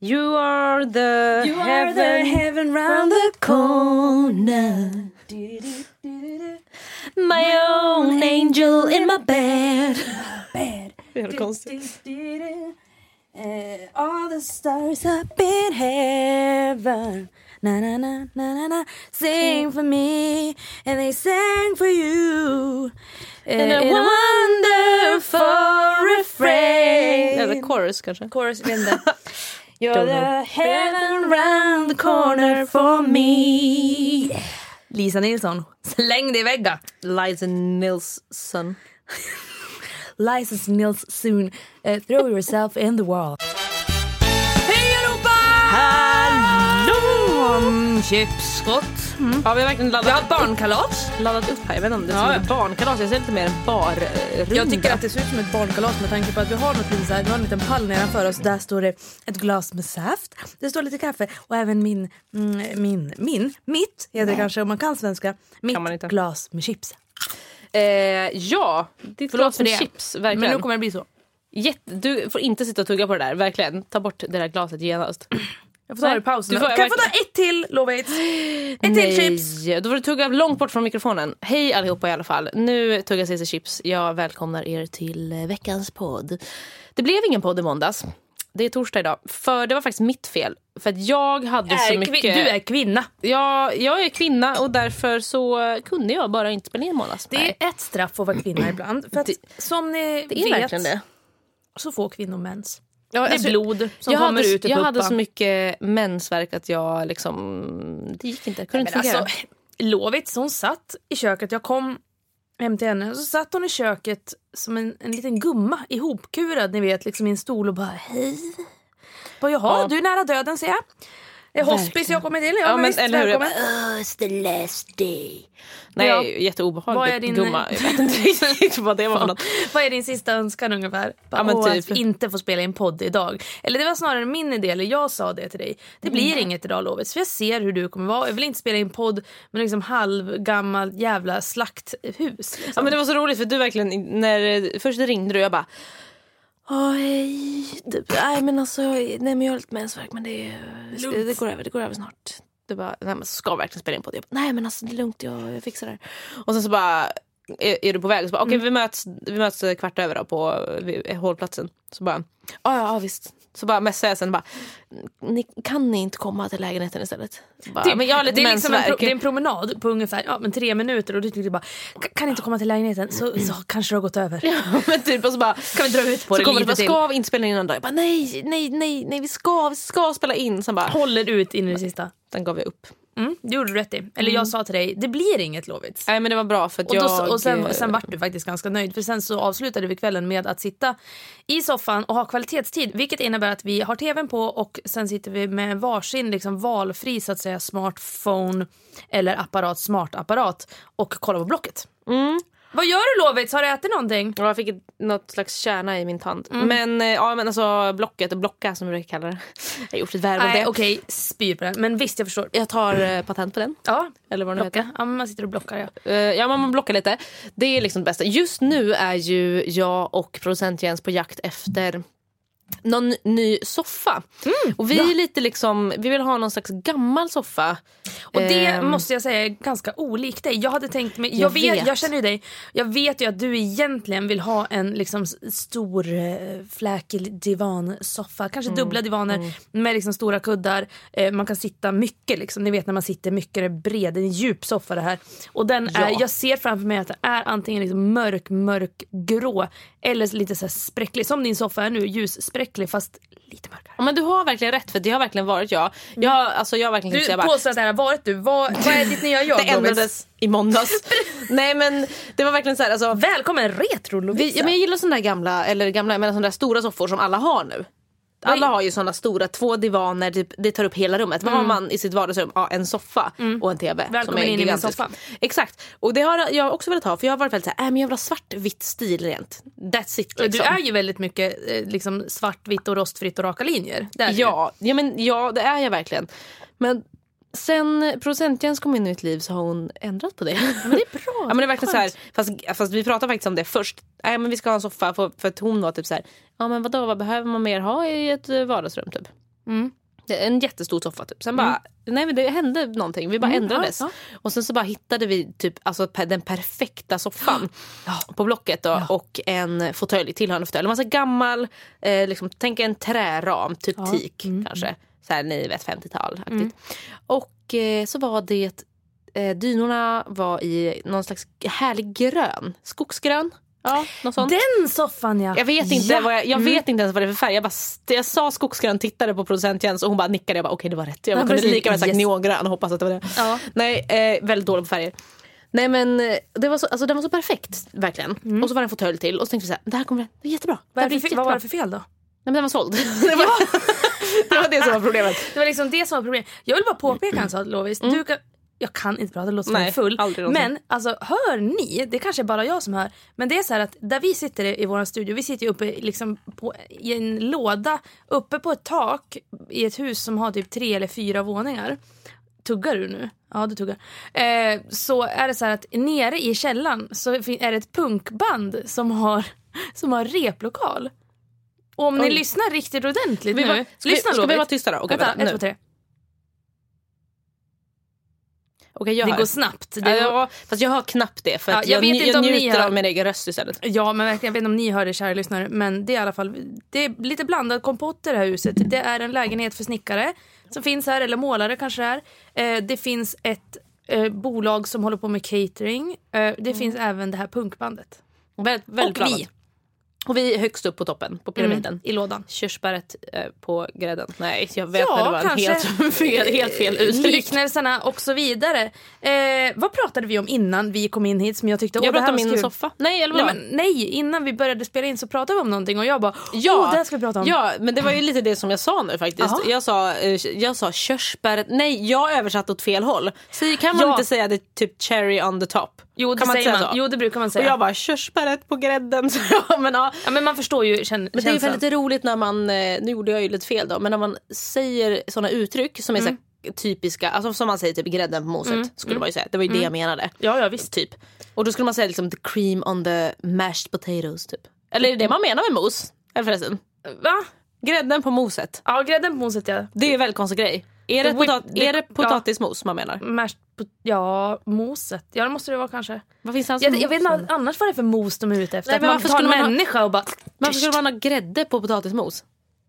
You are the You are heaven, the heaven round the corner. my own angel in my bed. Bad. Det är helt konstigt. Uh, all the stars up in heaven. Na na na na na na. Sing for me, and they sang for you. Uh, And a in a wonderful refrain. Eller chorus kanske. Chorus, vet inte. You're Don't the heaven round the corner for me. Lisa Nilsson, släng dig i väggen. Liza Nilsson. Liza Nilsson, uh, throw yourself in the wall. Chipsskott. Ja, vi har verkligen Vi laddat, har barnkalas. laddat upp här. Jag vet inte om det Ja, är barnkalas. Jag ser lite mer en barrunda. Jag tycker att det ser ut som ett barnkalas med tanke på att vi har något så här, vi har en liten pall nedanför oss. Där står det ett glas med saft. Det står lite kaffe och även min, mm, min, min, mitt heter det kanske om man kan svenska. Mitt man inte. glas med chips. Eh, ja, ditt Förlåt glas för med det. chips. Verkligen. Men nu kommer det bli så. Jätte, du får inte sitta och tugga på det där. Verkligen. Ta bort det där glaset genast. Jag får ta det i pausen. Du får- kan jag få ta ett till Lovits? Ett till chips. Då får du tugga långt bort från mikrofonen. Hej allihopa i alla fall. Nu tuggar Cissi chips. Jag välkomnar er till eh, veckans podd. Det blev ingen podd i måndags. Det är torsdag idag. För det var faktiskt mitt fel. För att jag hade så Är mycket... kvin- Du är kvinna. Ja, jag är kvinna och därför så kunde jag bara inte spela in i måndags. Det Nej. är ett straff att vara kvinna ibland. För att, Det- som ni det vet så får kvinnor mens. Ja, Det är alltså, blod som jag kommer hade, ut ur Jag hade så mycket mensvärk att jag liksom... Det gick inte. Jag kunde inte Men fungera. alltså, Lovits hon satt i köket, jag kom hem till henne så satt hon i köket som en, en liten gumma ihopkurad ni vet liksom i en stol och bara hej. Bara, Jaha, Ja. du är nära döden ser jag. Det är hospice jag kommer till. Ja, Ja, men visst, eller hur? välkommen. Jag Oh, it's the last day. Nej, Ja. jätteobehagligt. Vad är din- Gumma. Jag vet inte riktigt vad det var för något. Vad är din sista önskan ungefär? Bara, Ja, typ. Att inte få spela in podd idag. Eller det var snarare min idé, eller jag sa det till dig. Det blir inget idag Lovits, för jag ser hur du kommer vara. Jag vill inte spela in podd med liksom halvgammal jävla slakthus. Liksom. Ja, men det var så roligt för du verkligen, när först ringde du och jag bara Åh hej, typ, nej men alltså, nej men jag har lite mensvärk men det, det, det går över, det går över snart. Du bara, nej men ska verkligen spela in på det? Jag bara, nej men alltså det är lugnt, jag, jag fixar det. Och sen så bara, är, är du på väg? Så bara, okej vi, möts, vi möts kvart över då på vid, hållplatsen. Så bara, ja, visst. Så bara messade jag sen bara, ni, kan ni inte komma till lägenheten istället? Bara, Typ, men jag har lite det, är liksom en, pro- det är en promenad på ungefär ja, men tre minuter och du tyckte bara "Ka- kan inte komma till lägenheten så, så kanske det har gått över. Ja, men typ, och så bara, Kan vi dra ut på så det kommer det bara, till? ska vi inte spela in en dag? Jag bara, nej, nej, nej, nej, vi ska, vi ska spela in. Sen bara, Håller ut in i det sista. den gav jag upp. Mm, det gjorde du rätt i. Eller jag sa till dig, det blir inget Lovits. Nej men det var bra för att Och, jag... då, och sen, sen vart du faktiskt ganska nöjd för sen så avslutade vi kvällen med att sitta i soffan och ha kvalitetstid vilket innebär att vi har tvn på och sen sitter vi med varsin liksom valfri så att säga smartphone eller apparat, smartapparat och kollar på Blocket. Mm. Vad gör du Lovits? Har du ätit någonting? Ja, jag fick ett, något slags kärna i min tand. Mm. Men, eh, ja, men alltså blocket och blocka som vi brukar kalla det. Jag har gjort ett värv av Nej det. okej, spyr på den. Men visst jag förstår. Jag tar eh, patent på den. Ja, Eller vad det nu heter. blocka. Ja, men man sitter och blockar ja. Eh, ja, man blockar lite. Det är liksom det bästa. Just nu är ju jag och producent Jens på jakt efter någon ny soffa. och vi är lite liksom, vi vill ha någon slags gammal soffa. Och det Ehm, måste jag säga är ganska olikt dig. Jag hade tänkt mig, jag, Jag vet, vet. jag känner ju dig, jag vet ju att du egentligen vill ha en liksom stor eh, fläkig divansoffa. Kanske Mm, dubbla divaner med liksom stora kuddar. Eh, man kan sitta mycket liksom. Ni vet när man sitter mycket, det är bred, det är en djup soffa det här. Och den är, Ja. jag ser framför mig att den är antingen liksom mörk, mörk grå eller lite så spräcklig. Som din soffa är nu, ljusspräcklig fast lite mörkare. Ja, men du har verkligen rätt för det har verkligen varit jag. Jag, alltså, jag har verkligen Du jag bara, påstår att det här har varit du. Vad, vad är ditt nya jag det ändrades i måndags. Nej men det var verkligen så här, alltså, Välkommen retro Lovisa. vi, ja, men jag gillar sådana där gamla, eller gamla, menar sådana där stora soffor som alla har nu. Alla har ju sådana stora, två divaner, typ, det tar upp hela rummet. Vad har man i sitt vardagsrum? Ja, en soffa och en TV. Välkommen som är in i min gigantisk. soffa. Exakt. Och det har jag också velat ha för jag har varit väldigt såhär, äh, men jag vill ha svart-vitt stil rent. That's it liksom. Du är ju väldigt mycket eh, liksom svartvitt och rostfritt och raka linjer. Ja, ja, men, ja, det är jag verkligen. Men sen producent Jens kom in i mitt liv så har hon ändrat på det. Men det är bra. Ja, men det är verkligen så här, fast, fast vi pratade faktiskt om det först. Nej, men vi ska ha en soffa för, för att hon var typ så här, ja men vadå vad behöver man mer ha i ett eh, vardagsrum typ? Mm. En jättestor soffa typ. Sen bara, nej men det hände någonting, vi bara Mm, ändrades. ja, Och sen så bara hittade vi typ alltså, den perfekta soffan på Blocket då, och en fåtölj, tillhörande fåtölj. En massa gammal, eh, liksom, tänk en träram, typ teak Mm, kanske. Så här, ni vet 50-tal aktigt. Och eh, så var det, eh, dynorna var i någon slags härlig grön, skogsgrön. Ja, något sånt. Den soffan ja. Jag vet inte, Ja. vad jag, jag vet inte ens vad det är för färg. Jag, bara, jag sa skogsgrön, tittade på producent Jens och hon bara nickade. Jag bara okej det var rätt. Jag Ja, kunde precis. lika väl sagt Yes. neongrön och hoppas att det var det. Ja. Nej, eh, väldigt dålig på färger. Nej men eh, det var så, alltså, den var så perfekt verkligen. Och så var det en fåtölj till och så tänkte jag så här, det här kommer det är jättebra. Vad, är det jättebra. vad var det för fel då? Nej men den var såld. det, var, det var det som var problemet. Det var liksom det som var problemet. Jag vill bara påpeka en sak Lovis. Du kan, jag kan inte prata, det låter som jag är Nej, full. Men alltså hör ni, det kanske är bara jag som hör, men det är så här att där vi sitter i vår studio, vi sitter ju uppe liksom på, i en låda uppe på ett tak i ett hus som har typ tre eller fyra våningar. Tuggar du nu? Ja du tuggar. Eh, så är det så här att nere i källaren så är det ett punkband som har, som har replokal. Och om ni Oj. lyssnar riktigt ordentligt Vi nu. var, ska, vi, lyssna ska vi vara tysta då? Okej, Vänta, vänta, ett, två, tre. Jag Det går snabbt. Det Ja, ja, fast jag har knappt det för Ja, jag jag, vet inte jag om ni njuter hör- av min egen röst istället. Ja, men verkligen, jag vet inte om ni hör det kära lyssnare, men det är i alla fall det är lite blandad kompott i det här huset. Det är en lägenhet för snickare som finns här, eller målare kanske det är. Eh, det finns ett eh, bolag som håller på med catering. Eh, det finns även det här punkbandet. Väldigt, väldigt Och blandat. vi. Och vi är högst upp på toppen, på pyramiden. Mm, I lådan. Körsbäret eh, på grädden. Nej, jag vet Ja, att det var en helt fel, helt fel uttryck. Liknelserna och så vidare. Eh, vad pratade vi om innan vi kom in hit som jag tyckte Jag pratade om min kul. soffa. Nej, eller Nej, vad? men, nej, innan vi började spela in så pratade vi om någonting och jag bara Ja, åh, det här ska vi prata om. ja, men det var ju lite det som jag sa nu faktiskt. Jag sa, eh, jag sa körsbäret. Nej, jag översatte åt fel håll. Så kan man Ja. inte säga det typ cherry on the top? Jo, det kan man säger man. så? Jo, det brukar man Och säga. jag bara körsbäret på grädden. Så, men, ja. Ja, men man förstår ju kän- Men det är ju väldigt roligt när man, eh, nu gjorde jag ju lite fel då, men när man säger såna uttryck som är så här typiska, alltså som man säger typ grädden på moset skulle man ju säga. Det var ju det jag menade. Ja, ja visst. Typ. Och då skulle man säga liksom the cream on the mashed potatoes typ. Eller är det det man menar med mos? Eller förresten, Va? grädden på moset. Ja, grädden på moset ja. Det är en väldigt konstig grej. Är det, potat- är det potatismos man menar? Mashed ja, moset. Ja, det måste det vara kanske. Vad finns det alls Jag, jag vet inte annars vad det är för mos de är ute efter. Nej, men man varför tar en man ha- människa och bara... Varför skulle man ha grädde på potatismos?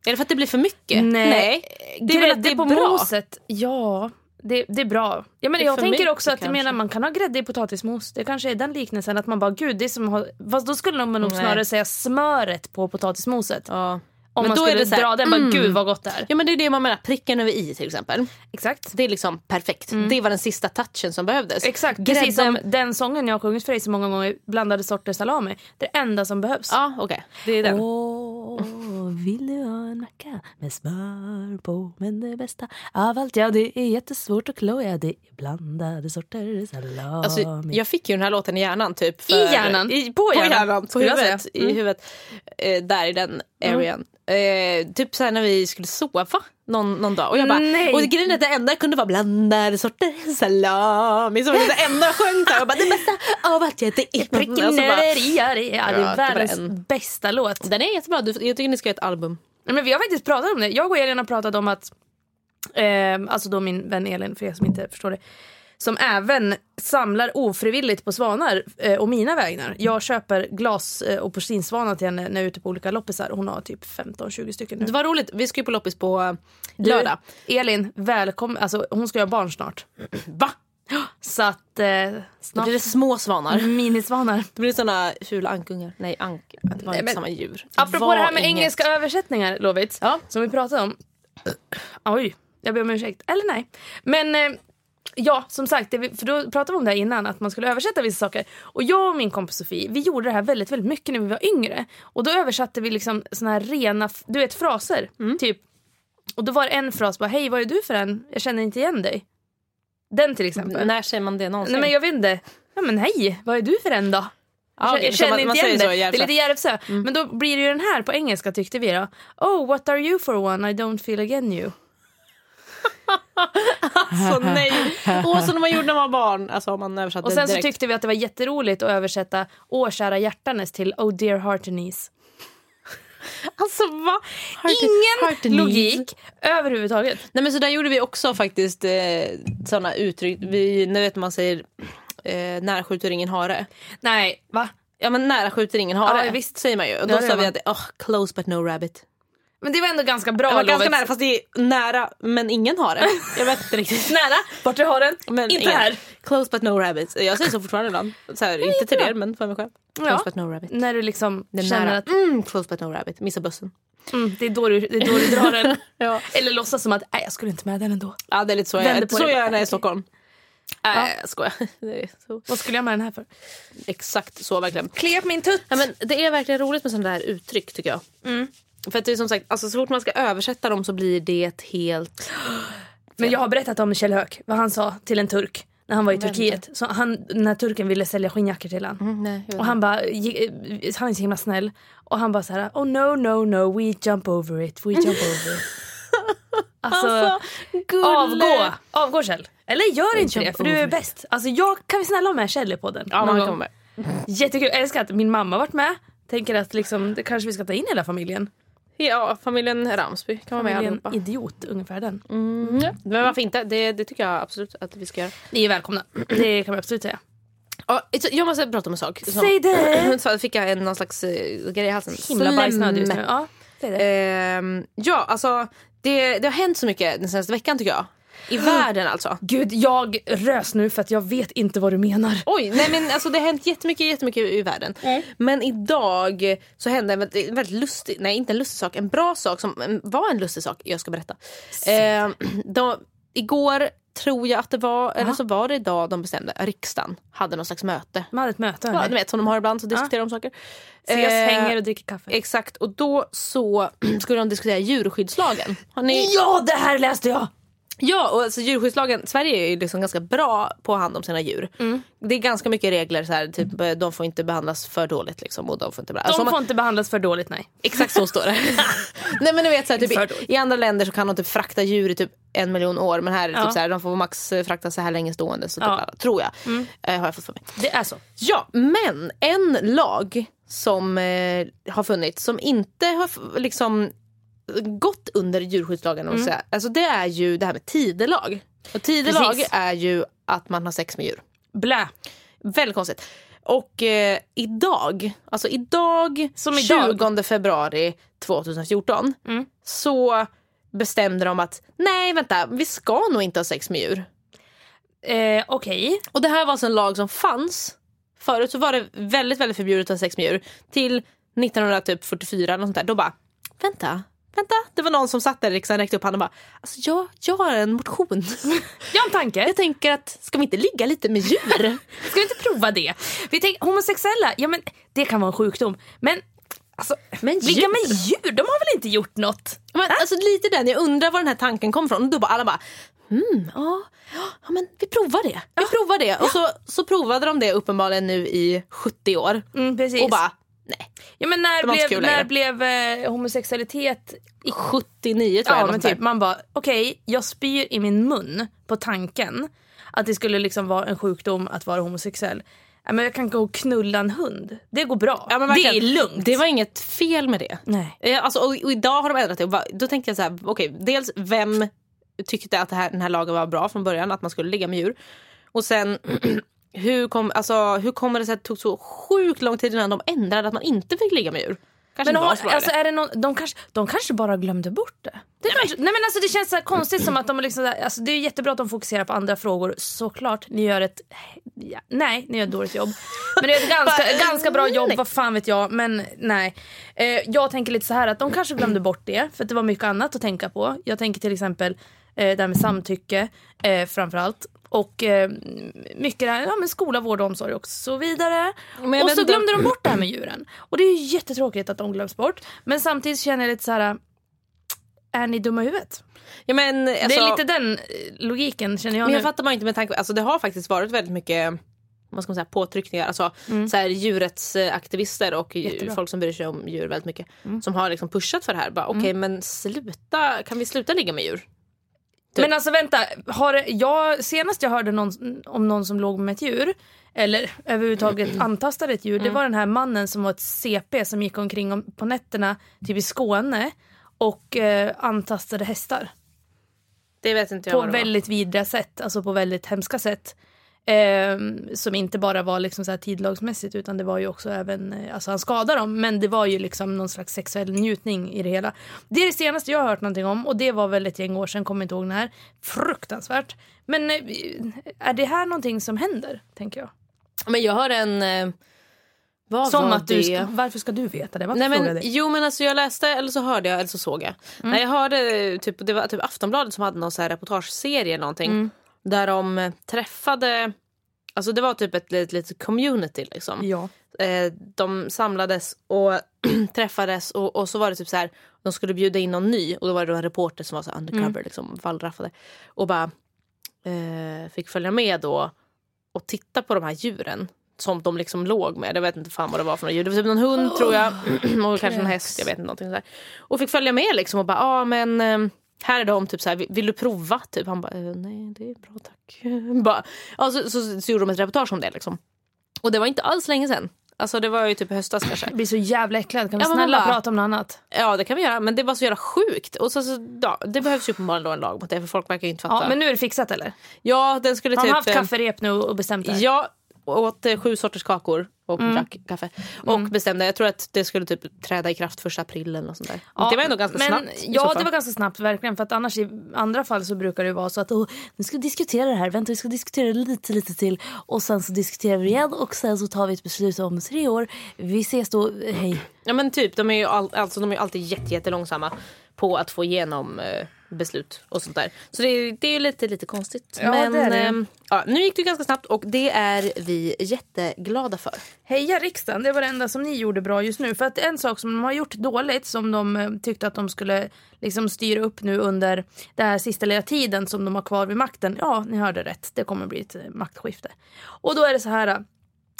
Är det för att det blir för mycket? Nej. Det är att det är på bra? moset. Ja, det, det är bra. Ja, men jag tänker också att kanske. menar man kan ha grädde i potatismos. Det kanske är den liknelsen att man bara gud det som har... Fast då skulle man nog Nej. snarare säga smöret på potatismoset. Ja. Om Men man då är skulle det så här, dra den bara mm. gud vad gott det är. ja men det är det man menar, pricken över i till exempel. Exakt. Det är liksom perfekt. Det var den sista touchen som behövdes. Exakt, Grädden... precis som den sången jag har sjungit för dig så många gånger, blandade sorter salami. Det är det enda som behövs. Ja okej, det är den. Åh, vill du ha en macka med smör på? Men det bästa av allt, ja det är jättesvårt att klå, ja det är blandade sorter salami. Alltså, jag fick ju den här låten i hjärnan typ. För, I hjärnan? I, På på hjärnan, hjärnan. På huvudet. säga. Mm. I huvudet. Eh, där i den arean. Eh, typ såhär när vi skulle sova någon, någon dag. Och jag bara, Nej. och grejen är att det enda kunde vara blandade sorter salami. Så var det enda jag sjöng bara det bästa av allt ja, det är... I, ja, det är, världens en- bästa låt. den är jättebra, du, jag tycker ni ska göra ett album. Men vi har faktiskt pratat om det. Jag och Elin har pratat om att, eh, alltså då min vän Elin för er som inte förstår det, som även samlar ofrivilligt på svanar eh, och mina vägnar. Jag köper glas eh, och porslinssvanar till henne när jag är ute på olika loppisar. Hon har typ 15-20 stycken nu. Det var roligt, vi ska ju på loppis på eh, Du, lördag. Elin, välkommen. Alltså, hon ska göra barn snart. Va? Så att eh, snart Blir det små svanar? minisvanar. Det blir såna fula ankungar. Nej, ank. Det var inte men- samma djur. Apropå var det här med inget. engelska översättningar Lovits, Ja. som vi pratade om. Oj, jag ber om ursäkt. Eller nej. Men eh, ja, som sagt, för då pratade vi om det här innan, att man skulle översätta vissa saker. Och jag och min kompis Sofie, vi gjorde det här väldigt, väldigt mycket när vi var yngre. Och då översatte vi liksom såna här rena, du vet fraser. Typ. Och då var det en fras bara, hej vad är du för en? Jag känner inte igen dig. Den till exempel. När säger man det någonsin? Nej men jag vet inte. Ja men hej, vad är du för en då? Ja, okej, jag känner man- inte man igen det. Det är lite Järvsö. Järvsö. Men då blir det ju den här på engelska tyckte vi då. Oh what are you for one I don't feel again you. Så nej. Åh, så när man gjorde när man var barn. Alltså man översatte Och sen så direkt. tyckte vi att det var jätteroligt att översätta Åh kära hjärtanes till Oh dear heartenies. Alltså va? Ingen Heartenies. logik överhuvudtaget. Nej men så där gjorde vi också faktiskt eh, sådana uttryck. Vi, nu vet man säger eh, nära skjuter ingen hare. Nej, va? Ja men nära skjuter ingen hare. Ja, visst. säger man ju. Och då sa vi att oh, close but no rabbit. Men det var ändå ganska bra Det var ganska Lovet. nära fast det är nära men ingen hare. Jag vet inte riktigt. Nära, vart du har den. Men inte ingen. här. Close but no rabbit. Jag säger så fortfarande ibland. Så här, inte till er men för mig själv. Close Ja. but no rabbit. När du liksom Det känner nära. att Mm, close but no rabbit. Missa bussen. mm, det, är då du, det är då du drar den. Ja. Eller låtsas som att nej jag skulle inte med den ändå. Ja det är lite så jag Vänder på Så det. jag är när jag är i Stockholm. Nej jag skojar. Det är så. Vad skulle jag med den här för? Exakt så verkligen. Klep min tutt. Ja, men det är verkligen roligt med sådana där uttryck tycker jag. För att det är som sagt, alltså, så fort man ska översätta dem så blir det ett helt... Men jag har berättat om Kjell Höök, vad han sa till en turk när han var i Turkiet. Så han, när turken ville sälja skinnjackor till honom. nej, jag vet och han bara, gick- han är så himla snäll. Och han bara så här, oh no no no we jump over it, we jump over it. Alltså, avgå, avgå Kjell. Eller gör inte det jump för du är bäst. Alltså jag, kan vi snälla ha med Kjell i podden? Ja, man kommer. Jättekul, jag älskar att min mamma varit med. Tänker att liksom, det kanske vi ska ta in hela familjen. Ja, familjen Ramsby kan vara med Familjen allihopa. idiot, ungefär den. Mm. Ja. Men varför inte? Det, det tycker jag absolut att vi ska göra. Ni är välkomna, det kan vi absolut säga. Ja, jag måste prata om en sak. Som- Säg det! Så fick jag en, någon slags uh, grej i halsen. Himla bajsnödig just nu. Ja, säg det. Ehm, ja, alltså det, det har hänt så mycket den senaste veckan tycker jag. I världen alltså. Gud, jag rös nu för att jag vet inte vad du menar. Oj, nej men alltså det har hänt jättemycket, jättemycket i världen. Men idag så hände en väldigt, väldigt lustig, nej inte en lustig sak, en bra sak som en- var en lustig sak. Jag ska berätta. Eh, de, igår tror jag att det var, eller så var det idag de bestämde, riksdagen hade någon slags möte. Man hade ett möte. Ja, ni vet som de har ibland så diskuterar de saker. Ses, Eh, hänger och dricker kaffe. Exakt, och då så skulle de diskutera djurskyddslagen. Ni... Ja, det här läste jag! Ja, och alltså djurskyddslagen, Sverige är ju liksom ganska bra på att ha hand om sina djur. Mm. Det är ganska mycket regler, så här, typ, eh, de får inte behandlas för dåligt. Liksom, och de får inte. De Alltså, får man, inte behandlas för dåligt, nej. Exakt så står det. Nej men du vet, så här, typ, i, I andra länder så kan de typ frakta djur i typ en miljon år men här är det Ja. typ så här, de får max eh, frakta så här länge stående. Så typ, Ja. Mm. Tror jag. Eh, har jag fått för mig. Det är så. Ja, men en lag som eh, har funnits som inte har liksom gått under djurskyddslagen. Mm. Säga. Alltså, det är ju det här med tidelag. Och tidelag Precis. är ju att man har sex med djur. Blä. Väldigt konstigt. Och eh, idag, alltså idag, Som idag. 20 februari 2014 Mm. så bestämde de att nej vänta, vi ska nog inte ha sex med djur. Eh, Okej. Och det här var alltså en lag som fanns. Förut så var det väldigt, väldigt förbjudet att ha sex med djur. Till 1944 eller sånt där. Då bara, vänta, vänta. Det var någon som satt där i riksdagen räckte upp handen och bara, alltså jag, jag har en motion. Jag har en tanke. jag tänker att, ska vi inte ligga lite med djur? Ska vi inte prova det? Vi tänker, homosexuella, ja men det kan vara en sjukdom. Men alltså, Men ligga med djur, de har väl inte gjort något? Men, alltså lite den, jag undrar var den här tanken kom ifrån. Och då bara alla bara, hmm, ja, ja men vi provar det. Vi provar det. Och så, så provade de det uppenbarligen nu i 70 år. Mm, precis. Och bara, nej. ja, men när blev, när blev eh, homosexualitet 79 tror jag. Ja eller men typ, man bara okej jag spyr i min mun på tanken att det skulle liksom vara en sjukdom att vara homosexuell. Men jag kan gå och knulla en hund. Det går bra. Ja, det är lugnt. Det var inget fel med det. Nej. Eh, Alltså, och, och idag har de ändrat det. Då tänkte jag så här, okej, dels vem tyckte att det här, den här lagen var bra från början, att man skulle ligga med djur. Och sen hur, kom, alltså, hur kommer det sig att det tog så sjukt lång tid innan de ändrade att man inte fick ligga med djur? Kanske Men bra alltså, är det någon, de, kanske, de kanske bara glömde bort det. Det, kanske, nej, men alltså, det känns så konstigt som att de liksom, alltså, det är jättebra att de fokuserar på andra frågor. Såklart, ni gör ett... Ja, nej, ni gör ett dåligt jobb. Men det är ett ganska, ganska bra jobb, vad fan vet jag. Men nej. Eh, jag tänker lite så här att de kanske glömde bort det för det var mycket annat att tänka på. Jag tänker till exempel eh, det här med samtycke eh, framförallt. Och eh, mycket där, ja, men skola, vård och omsorg och så vidare. Men och så inte- glömde de bort det här med djuren. Och det är ju jättetråkigt att de glöms bort. Men samtidigt känner jag lite så här. Är ni dumma i huvudet? Ja, men, det alltså, är lite den eh, logiken känner jag Men jag nu. fattar bara inte med tanke alltså det har faktiskt varit väldigt mycket vad ska man säga, påtryckningar. Alltså, så här, djurrättsaktivister och Mm. Jättebra. Mm. folk som bryr sig om djur väldigt mycket. Som har liksom pushat för det här. Bara, Okej men sluta, kan vi sluta ligga med djur? Typ. Men alltså vänta, har det- jag, senast jag hörde någon, om någon som låg med ett djur eller överhuvudtaget antastade ett djur, Mm. det var den här mannen som var ett CP som gick omkring om, på nätterna typ i Skåne och eh, antastade hästar. Det vet inte jag på väldigt vidriga sätt, alltså på väldigt hemska sätt. Ehm, som inte bara var liksom så här tidlagsmässigt utan det var ju också även, eh, alltså han skadade dem men det var ju liksom någon slags sexuell njutning i det hela. Det är det senaste jag har hört någonting om och det var väl ett gäng år sedan, kommer inte ihåg när. Fruktansvärt. Men eh, är det här någonting som händer, tänker jag? Men jag har en... eh, Vad Som var att du det? ska, varför ska du veta det? Varför Nej, men, jo men alltså jag läste eller så hörde jag eller så såg jag. Nej, jag hörde typ, det var typ Aftonbladet som hade någon så här reportageserie eller någonting. Där de träffade, alltså det var typ ett litet, litet community liksom. Ja. Eh, de samlades och träffades och, och så var det typ så här, de skulle bjuda in någon ny och då var det då en reporter som var så här undercover liksom, wallraffade. Och bara eh, fick följa med då och titta på de här djuren som de liksom låg med. Jag vet inte fan vad det var för några djur. Det var typ någon hund tror jag. och kanske en häst. Jag vet inte någonting sådär. Och fick följa med liksom och bara, ja ah, men eh, här är de typ så här, vill, du prova? Typ. Han bara, eh, nej det är bra tack. bara, ja, så, så, så gjorde de ett reportage om det liksom. Och det var inte alls länge sedan. Alltså det var ju typ höstas kanske. Jag blir så jävla äcklad, kan vi Ja, snälla bara- prata om något annat? Ja det kan vi göra men det var så jävla sjukt. Och så, så, ja, det behövs ju uppenbarligen då en lag mot det för folk verkar ju inte fatta. Ja, men nu är det fixat eller? ja den skulle Har typ... de haft eh, kafferep nu och bestämt det? Ja, åt eh, sju sorters kakor och Mm. drack kaffe. Och bestämde, jag tror att det skulle typ träda i kraft första april eller sånt där. Ja, det var ändå ganska men, snabbt. Ja, det var ganska snabbt verkligen. För att annars i andra fall så brukar det vara så att oh, nu ska vi diskutera det här, vänta vi ska diskutera lite, lite till och sen så diskuterar vi igen och sen så tar vi ett beslut om tre år. Vi ses då, hej. Ja men typ, de är ju, all, alltså, de är ju alltid jätte, jättelångsamma på att få igenom eh, beslut och sånt där. Så det, är- det är ju lite, lite konstigt. Ja, men det är det. ehm, ja, nu gick det ganska snabbt och det är vi jätteglada för. Heja riksdagen, det var det enda som ni gjorde bra just nu. För att en sak som de har gjort dåligt som de eh, tyckte att de skulle liksom styra upp nu under den här sista lilla tiden som de har kvar vid makten. Ja, ni hörde rätt. Det kommer bli ett eh, maktskifte. Och då är det så här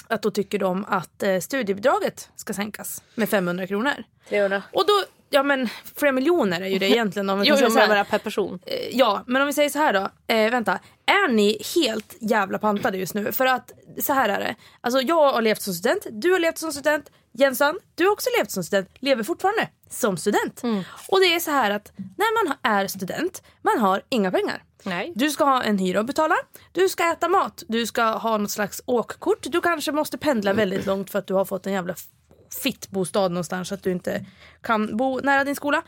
att då tycker de att studiebidraget ska sänkas med 500 kronor. 300. Och då, ja men flera miljoner är ju det egentligen. Om vi Jo, så här. per person. Eh, Ja, men om vi säger så här då. Eh, vänta, är ni helt jävla pantade just nu? För att så här är det. Alltså jag har levt som student, du har levt som student, Jensan, du har också levt som student, lever fortfarande som student. Och det är så här att när man är student, man har inga pengar. Nej. Du ska ha en hyra att betala, du ska äta mat, du ska ha något slags åkkort, du kanske måste pendla väldigt långt för att du har fått en jävla fittbostad någonstans så att du inte kan bo nära din skola.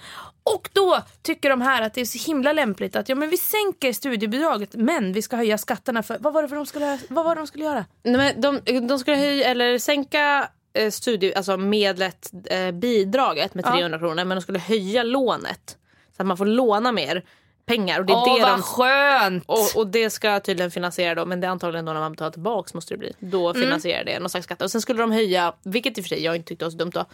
Och då tycker de här att det är så himla lämpligt att ja, men vi sänker studiebidraget men vi ska höja skatterna för vad var det för de skulle, vad var de skulle göra? Nej, men de, de skulle höja eller sänka eh, studie, alltså medlet, eh, bidraget med Ja. 300 kronor men de skulle höja lånet. Så att man får låna mer pengar. Och det är Åh det vad de, skönt! och, och det ska tydligen finansiera då, men det är antagligen då när man betalar tillbaks måste det bli. Då Mm. finansierar det någon slags skatt. Och sen skulle de höja, vilket i och för sig jag inte tyckte var så dumt då,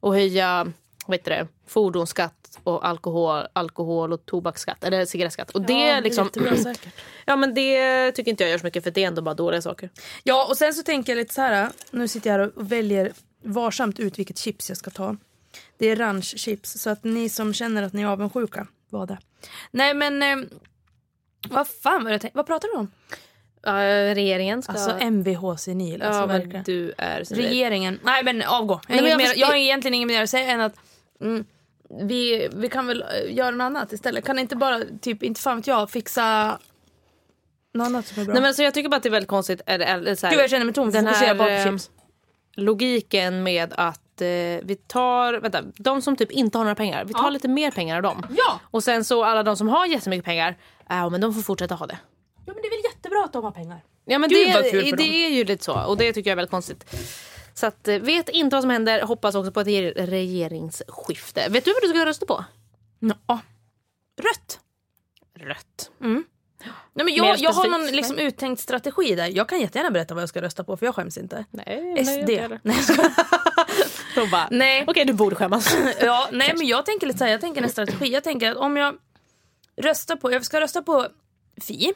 och höja vad heter det, fordonsskatt och alkohol, alkohol och tobaksskatt, eller cigarettskatt. Och det Ja, liksom, säkert. ja men det tycker inte jag gör så mycket för det är ändå bara dåliga saker. Ja och sen så tänker jag lite så här. Nu sitter jag här och väljer varsamt ut vilket chips jag ska ta. Det är ranchchips så att ni som känner att ni är avundsjuka, var det. Nej men eh, vad fan var det jag tänkte, vad pratar du om? Ja, regeringen ska... Alltså MVH senil. Alltså, ja, men verkligen. du är senil. Regeringen. Nej men avgå. Jag, Nej, men jag mer, jag har egentligen inget mer att säga än att mm, vi, vi kan väl eh, göra något annat istället. Kan inte bara, typ, inte fan vet jag, fixa något annat som är bra. Nej, men alltså, jag tycker bara att det är väldigt konstigt. Eller, eller, så här, Gud jag känner mig tom, den fokusera här, bara på eh, chips. logiken med att eh, vi tar, vänta, de som typ inte har några pengar, vi tar lite mer pengar av dem. Ja. Och sen så alla de som har jättemycket pengar, ja men de får fortsätta ha det. ja men det är väl jättebra att de har pengar. Ja men Gud, det, för det är ju lite så och det tycker jag är väldigt konstigt. Så att, eh, vet inte vad som händer, hoppas också på ett re- regeringsskifte. Vet du vad du ska rösta på? Ja. Rött. Rött. Nej, men jag, jag har någon liksom, uttänkt strategi där. Jag kan jättegärna berätta vad jag ska rösta på för jag skäms inte. Nej, SD. Nej, Nej, jag. de bara, Nej. Okej du borde skämmas. ja, nej men jag tänker lite så här, jag tänker en strategi. Jag tänker att om jag röstar på, jag ska rösta på Fi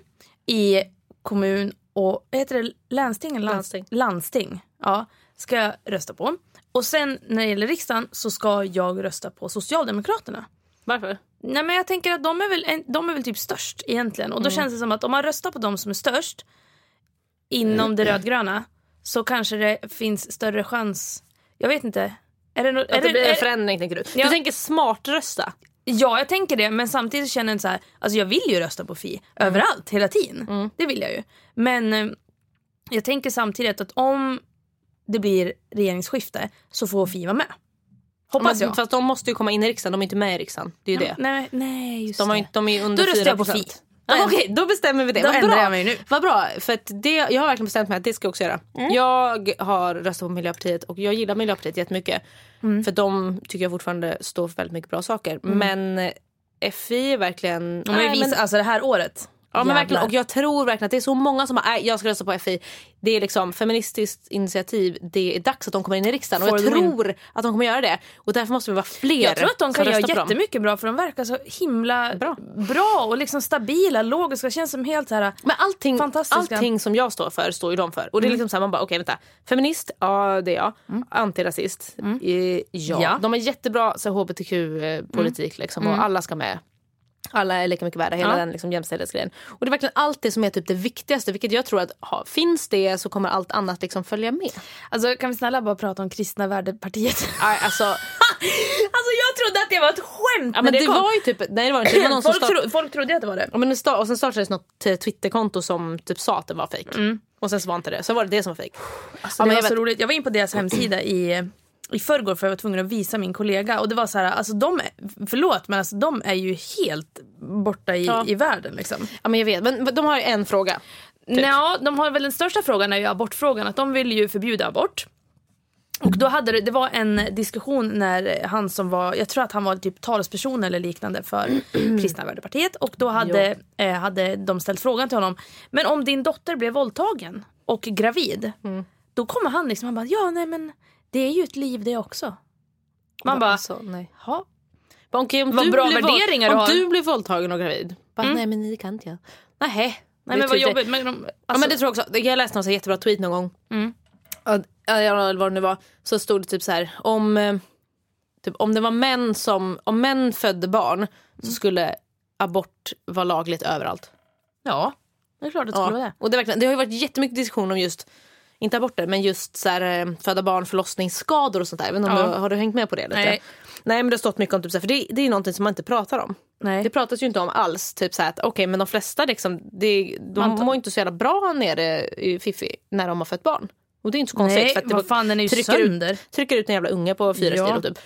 i kommun och, heter det, eller lands- Landsting. Landsting, ja. Ska jag rösta på. Och sen när det gäller riksdagen så ska jag rösta på Socialdemokraterna. Varför? Nej men jag tänker att de är väl, de är väl typ störst egentligen. Och då känns det som att om man röstar på de som är störst inom det rödgröna så kanske det finns större chans. Jag vet inte. Är det, no- är Att det det, blir en är, förändring tänker du? Ja. Du tänker smart rösta? Ja, jag tänker det. Men samtidigt känner jag så här, alltså jag vill ju rösta på Fi överallt, hela tiden. Det vill jag ju. Men eh, jag tänker samtidigt att om det blir regeringsskifte så får Fi vara med. Hoppas jag. Fast de måste ju komma in i riksdagen, de är inte med i riksdagen. Det är ju det. Nej, nej, just De, har, det. de är under Då röstar 4 jag på Fi. Okej, då bestämmer vi det. Då Vad ändrar bra. jag mig nu. Vad bra, för det, jag har verkligen bestämt mig att det ska jag också göra. Mm. Jag har röstat på Miljöpartiet och jag gillar Miljöpartiet jättemycket. Mm. För de tycker jag fortfarande står för väldigt mycket bra saker. Men eh, FI är verkligen... Om vi Nej, visar, men- alltså det här året. Ja, men verkligen, och jag tror verkligen att det är så många som bara, "Nej, jag ska rösta på FI. Det är liksom feministiskt initiativ. Det är dags att de kommer in i riksdagen. For och jag win. tror att de kommer göra det. Och därför måste vi vara fler Jag tror att de kan göra dem. jättemycket bra för de verkar så himla Bra. bra, och liksom stabila, logiska. Känns som helt så här... Men allting, Fantastiska. Mm. allting som jag står för står ju de för. Och det är liksom så här, man bara okej vänta. Feminist, ja det är jag. Antirasist, eh, ja. Ja. Mm. De har jättebra så, hbtq-politik liksom, och alla ska med. Alla är lika mycket värda, hela Ja. den liksom, jämställdhetsgrejen. Och det är verkligen allt det som är typ det viktigaste. Vilket jag tror att ha, finns det så kommer allt annat liksom följa med. Alltså kan vi snälla bara prata om kristna värdepartiet? Aj, Alltså, alltså jag trodde att det var ett skämt ja, men det, det, var ju typ, nej det var inte, det var någon som folk, start, tro, folk trodde att det var det. ja, men det start, och sen startades något eh, Twitterkonto som typ sa att det var fejk. Och sen så var inte det. Så var det det som var fejk. Alltså, Ja, det men var jag så vet- roligt. Jag var in på deras hemsida i, i förrgår för jag var tvungen att visa min kollega. Och det var så här, alltså de är, förlåt men alltså de är ju helt borta i, Ja. i världen liksom. Ja men jag vet, men de har ju en fråga. Typ. Ja, de har väl den största frågan är ju abortfrågan. Att de vill ju förbjuda abort. Och då hade det, det var en diskussion när han som var, jag tror att han var typ talesperson eller liknande för Kristna Värdepartiet. Och då hade, eh, hade de ställt frågan till honom. Men om din dotter blev våldtagen och gravid. Då kommer han liksom, han bara, ja nej men det är ju ett liv det också. Man bara, alltså, nej. ja. Bara, okej, om Vad du bra blir värderingar du Om har. du blir våldtagen och gravid. Bara, Nej men ni kan inte jag. Nej. Nej men vad det. jobbigt. Men, de, Ja, alltså, men det tror jag också. Jag läste någon så här jättebra tweet någon gång. Mm. Ja, ja, inte vad det nu var. Så stod det typ så här. Om, eh, typ, om det var män som, om män födde barn Mm. så skulle abort vara lagligt överallt. ja, det är klart att det skulle vara det. Och det, verkligen, det har ju varit jättemycket diskussion om just, inte aborter, men just så här, eh, föda barn, förlossningsskador och sånt där. Jag vet inte om Ja. du, har du hängt med på det lite? Nej. Nej men det har stått mycket om typ så här, för det, det är någonting som man inte pratar om. Nej. Det pratas ju inte om alls. Typ så här att, okej men de flesta liksom, det, de Man tar- mår inte så jävla bra nere i Fifi när de har fött barn. Och det är inte så konstigt. Nej, för att det fan, den är ju trycker sönder. Ut, trycker ut en jävla unge på fyra Ja. kilo typ.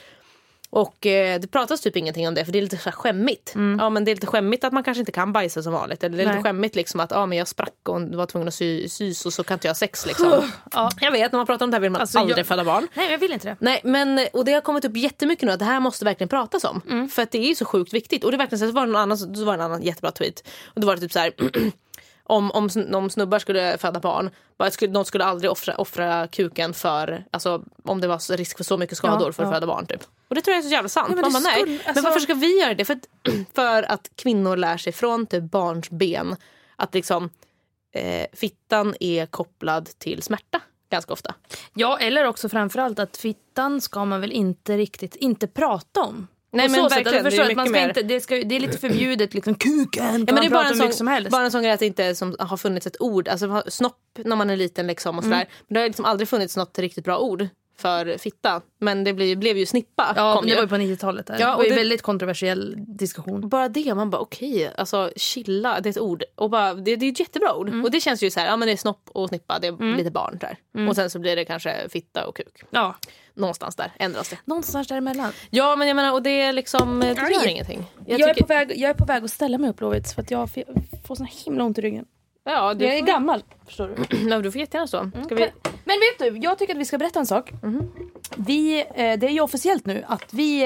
Och eh, det pratas typ ingenting om det för det är lite så här skämmigt. Ja men det är lite skämmigt att man kanske inte kan bajsa som vanligt. Eller det är Mm. Nej. lite skämmigt liksom att ah, men jag sprack och var tvungen att sy, sys och så kan inte jag ha sex liksom. Ja. Jag vet när man pratar om det här vill man Alltså, aldrig jag- föda barn. Nej jag vill inte det. Nej, men, och det har kommit upp jättemycket nu att det här måste verkligen pratas om. Mm. För att det är ju så sjukt viktigt. Och det är verkligen så, det var en annan, så var det en annan jättebra tweet. Och då var det typ så här. om, om, om snubbar skulle föda barn, bara skulle, de skulle aldrig offra, offra kuken för, alltså om det var risk för så mycket skador Ja, för att ja. föda barn typ. Och det tror jag är så jävla sant. Ja, men bara, nej. skulle- Men alltså- varför ska vi göra det? För att, för att kvinnor lär sig från typ barns ben att liksom eh, fittan är kopplad till smärta ganska ofta. Ja, eller också framförallt att fittan ska man väl inte riktigt inte prata om. Nej, men så sätt, verkligen, förstår det man ska inte, det, ska, det är lite förbjudet liksom kuken. Ja, men det är bara en, mycket som sån, helst. bara en sån grej att det inte som har funnits ett ord. Alltså snopp när man är liten liksom och sådär. Mm. Men det har liksom aldrig funnits något riktigt bra ord för fitta. Men det blev, blev ju snippa. Ja, kom det ju. var ju på 90-talet. Där. Ja, det var och ju det- väldigt kontroversiell diskussion. Bara det, man bara okej, alltså chilla, det är ett ord. Och bara, det, det är ett jättebra ord. Mm. Och det känns ju så här, ja men det är snopp och snippa, det är lite barn där. Och sen så blir det kanske fitta och kuk. Ja, Någonstans där ändras det. någonstans däremellan. Ja men jag menar, och det är liksom, det gör Aj. ingenting. Jag, Jag, är på väg, jag är på väg att ställa mig upp Lovits för att jag får sån himla ont i ryggen. ja, du, Jag är får, gammal. Förstår du? ja, du får jättegärna stå. Ska vi, Men vet du, jag tycker att vi ska berätta en sak. Vi, eh, det är ju officiellt nu att vi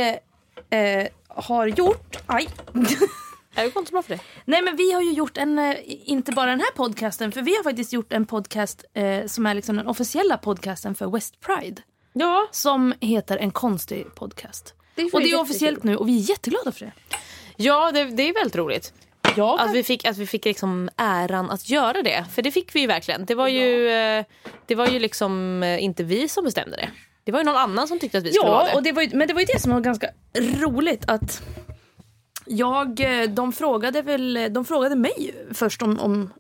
eh, har gjort... Aj! det går inte så bra för dig? Nej men vi har ju gjort en, eh, inte bara den här podcasten, för vi har faktiskt gjort en podcast eh, som är liksom den officiella podcasten för West Pride. Ja. Som heter En konstig podcast. Det och det är officiellt nu och vi är jätteglada för det. Ja, det, det är väldigt roligt. Ja, Att vi fick, att vi fick liksom äran att göra det. För det fick vi ju verkligen. Det var ju, eh, det var ju liksom eh, inte vi som bestämde det. Det var ju någon annan som tyckte att vi skulle vara Ja, det. och det var ju, men det var ju det som var ganska roligt att jag, eh, de frågade väl, de frågade mig först om, om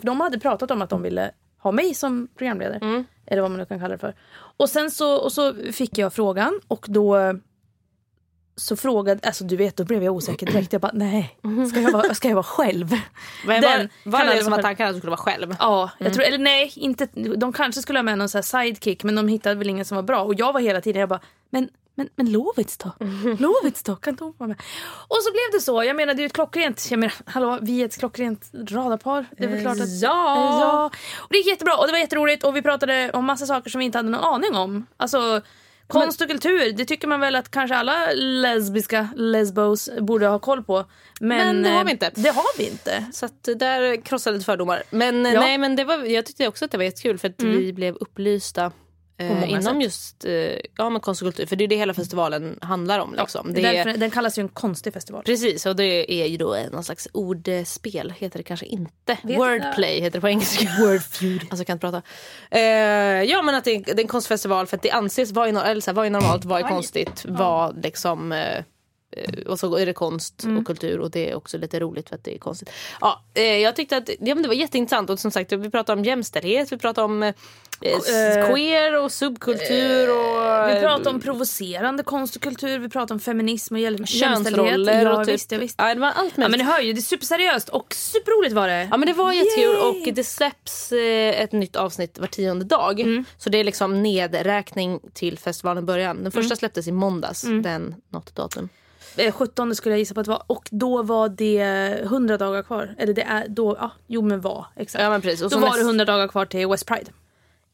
de hade pratat om att de ville ha mig som programledare. Mm. Eller vad man nu kan kalla det för. Och sen så, och så fick jag frågan och då så frågade, alltså du vet då blev jag osäker direkt. Jag bara nej, ska jag vara, ska jag vara själv? Men Den var, var det som vara att tanken att du skulle vara själv? Ja, jag tror, eller nej, inte, de kanske skulle ha med någon så sidekick men de hittade väl ingen som var bra. Och jag var hela tiden, jag bara, men, men, men Lovits då? Lovits då? Kan inte hon vara med? Och så blev det så. Jag menar det är ju ett klockrent, jag menar hallå vi är ett klockrent radarpar. Det är väl klart att... Ja. ja. Och det gick jättebra och det var jätteroligt och vi pratade om massa saker som vi inte hade någon aning om. Alltså konst och kultur, det tycker man väl att kanske alla lesbiska lesbos borde ha koll på. Men, Men det har eh, vi inte. Det har vi inte. Så att där krossade lite fördomar. Men, eh, Ja. nej, men det var, jag tyckte också att det var jättekul för att vi blev upplysta eh, inom sätt. just eh, ja, men konst och kultur. För det är det hela festivalen handlar om. Liksom. Det det är den kallas ju en konstig festival. Precis, och det är ju då någon slags ordspel, heter det kanske inte. Vet Wordplay heter det på engelska. Wordfeud. Alltså jag kan inte prata. Eh, ja men att det är, det är en konstfestival för att det anses, vad är, eller så här, vad är normalt, vad är konstigt, vad liksom eh, och så är det konst Mm. och kultur och det är också lite roligt för att det är konstigt. Ja, eh, jag tyckte att ja, men det var jätteintressant och som sagt vi pratade om jämställdhet, vi pratade om eh, Eh, queer och subkultur och Vi pratar om provocerande konst och kultur, vi pratar om feminism och jämställdhet. Ja, och typ, visst, ja, visst. Ja, det var allt Ja, men ni hör ju, det är superseriöst och superroligt var det. Ja men det var jättekul och det släpps eh, ett nytt avsnitt var tionde dag. Mm. Så det är liksom nedräkning till festivalen början. Den första Mm. släpptes i måndags, den, något datum. Eh, 17 skulle jag gissa på att det var och då var det 100 dagar kvar. Eller det är då, ja, jo men var exakt. Ja men precis. Och då var näst- det 100 dagar kvar till West Pride.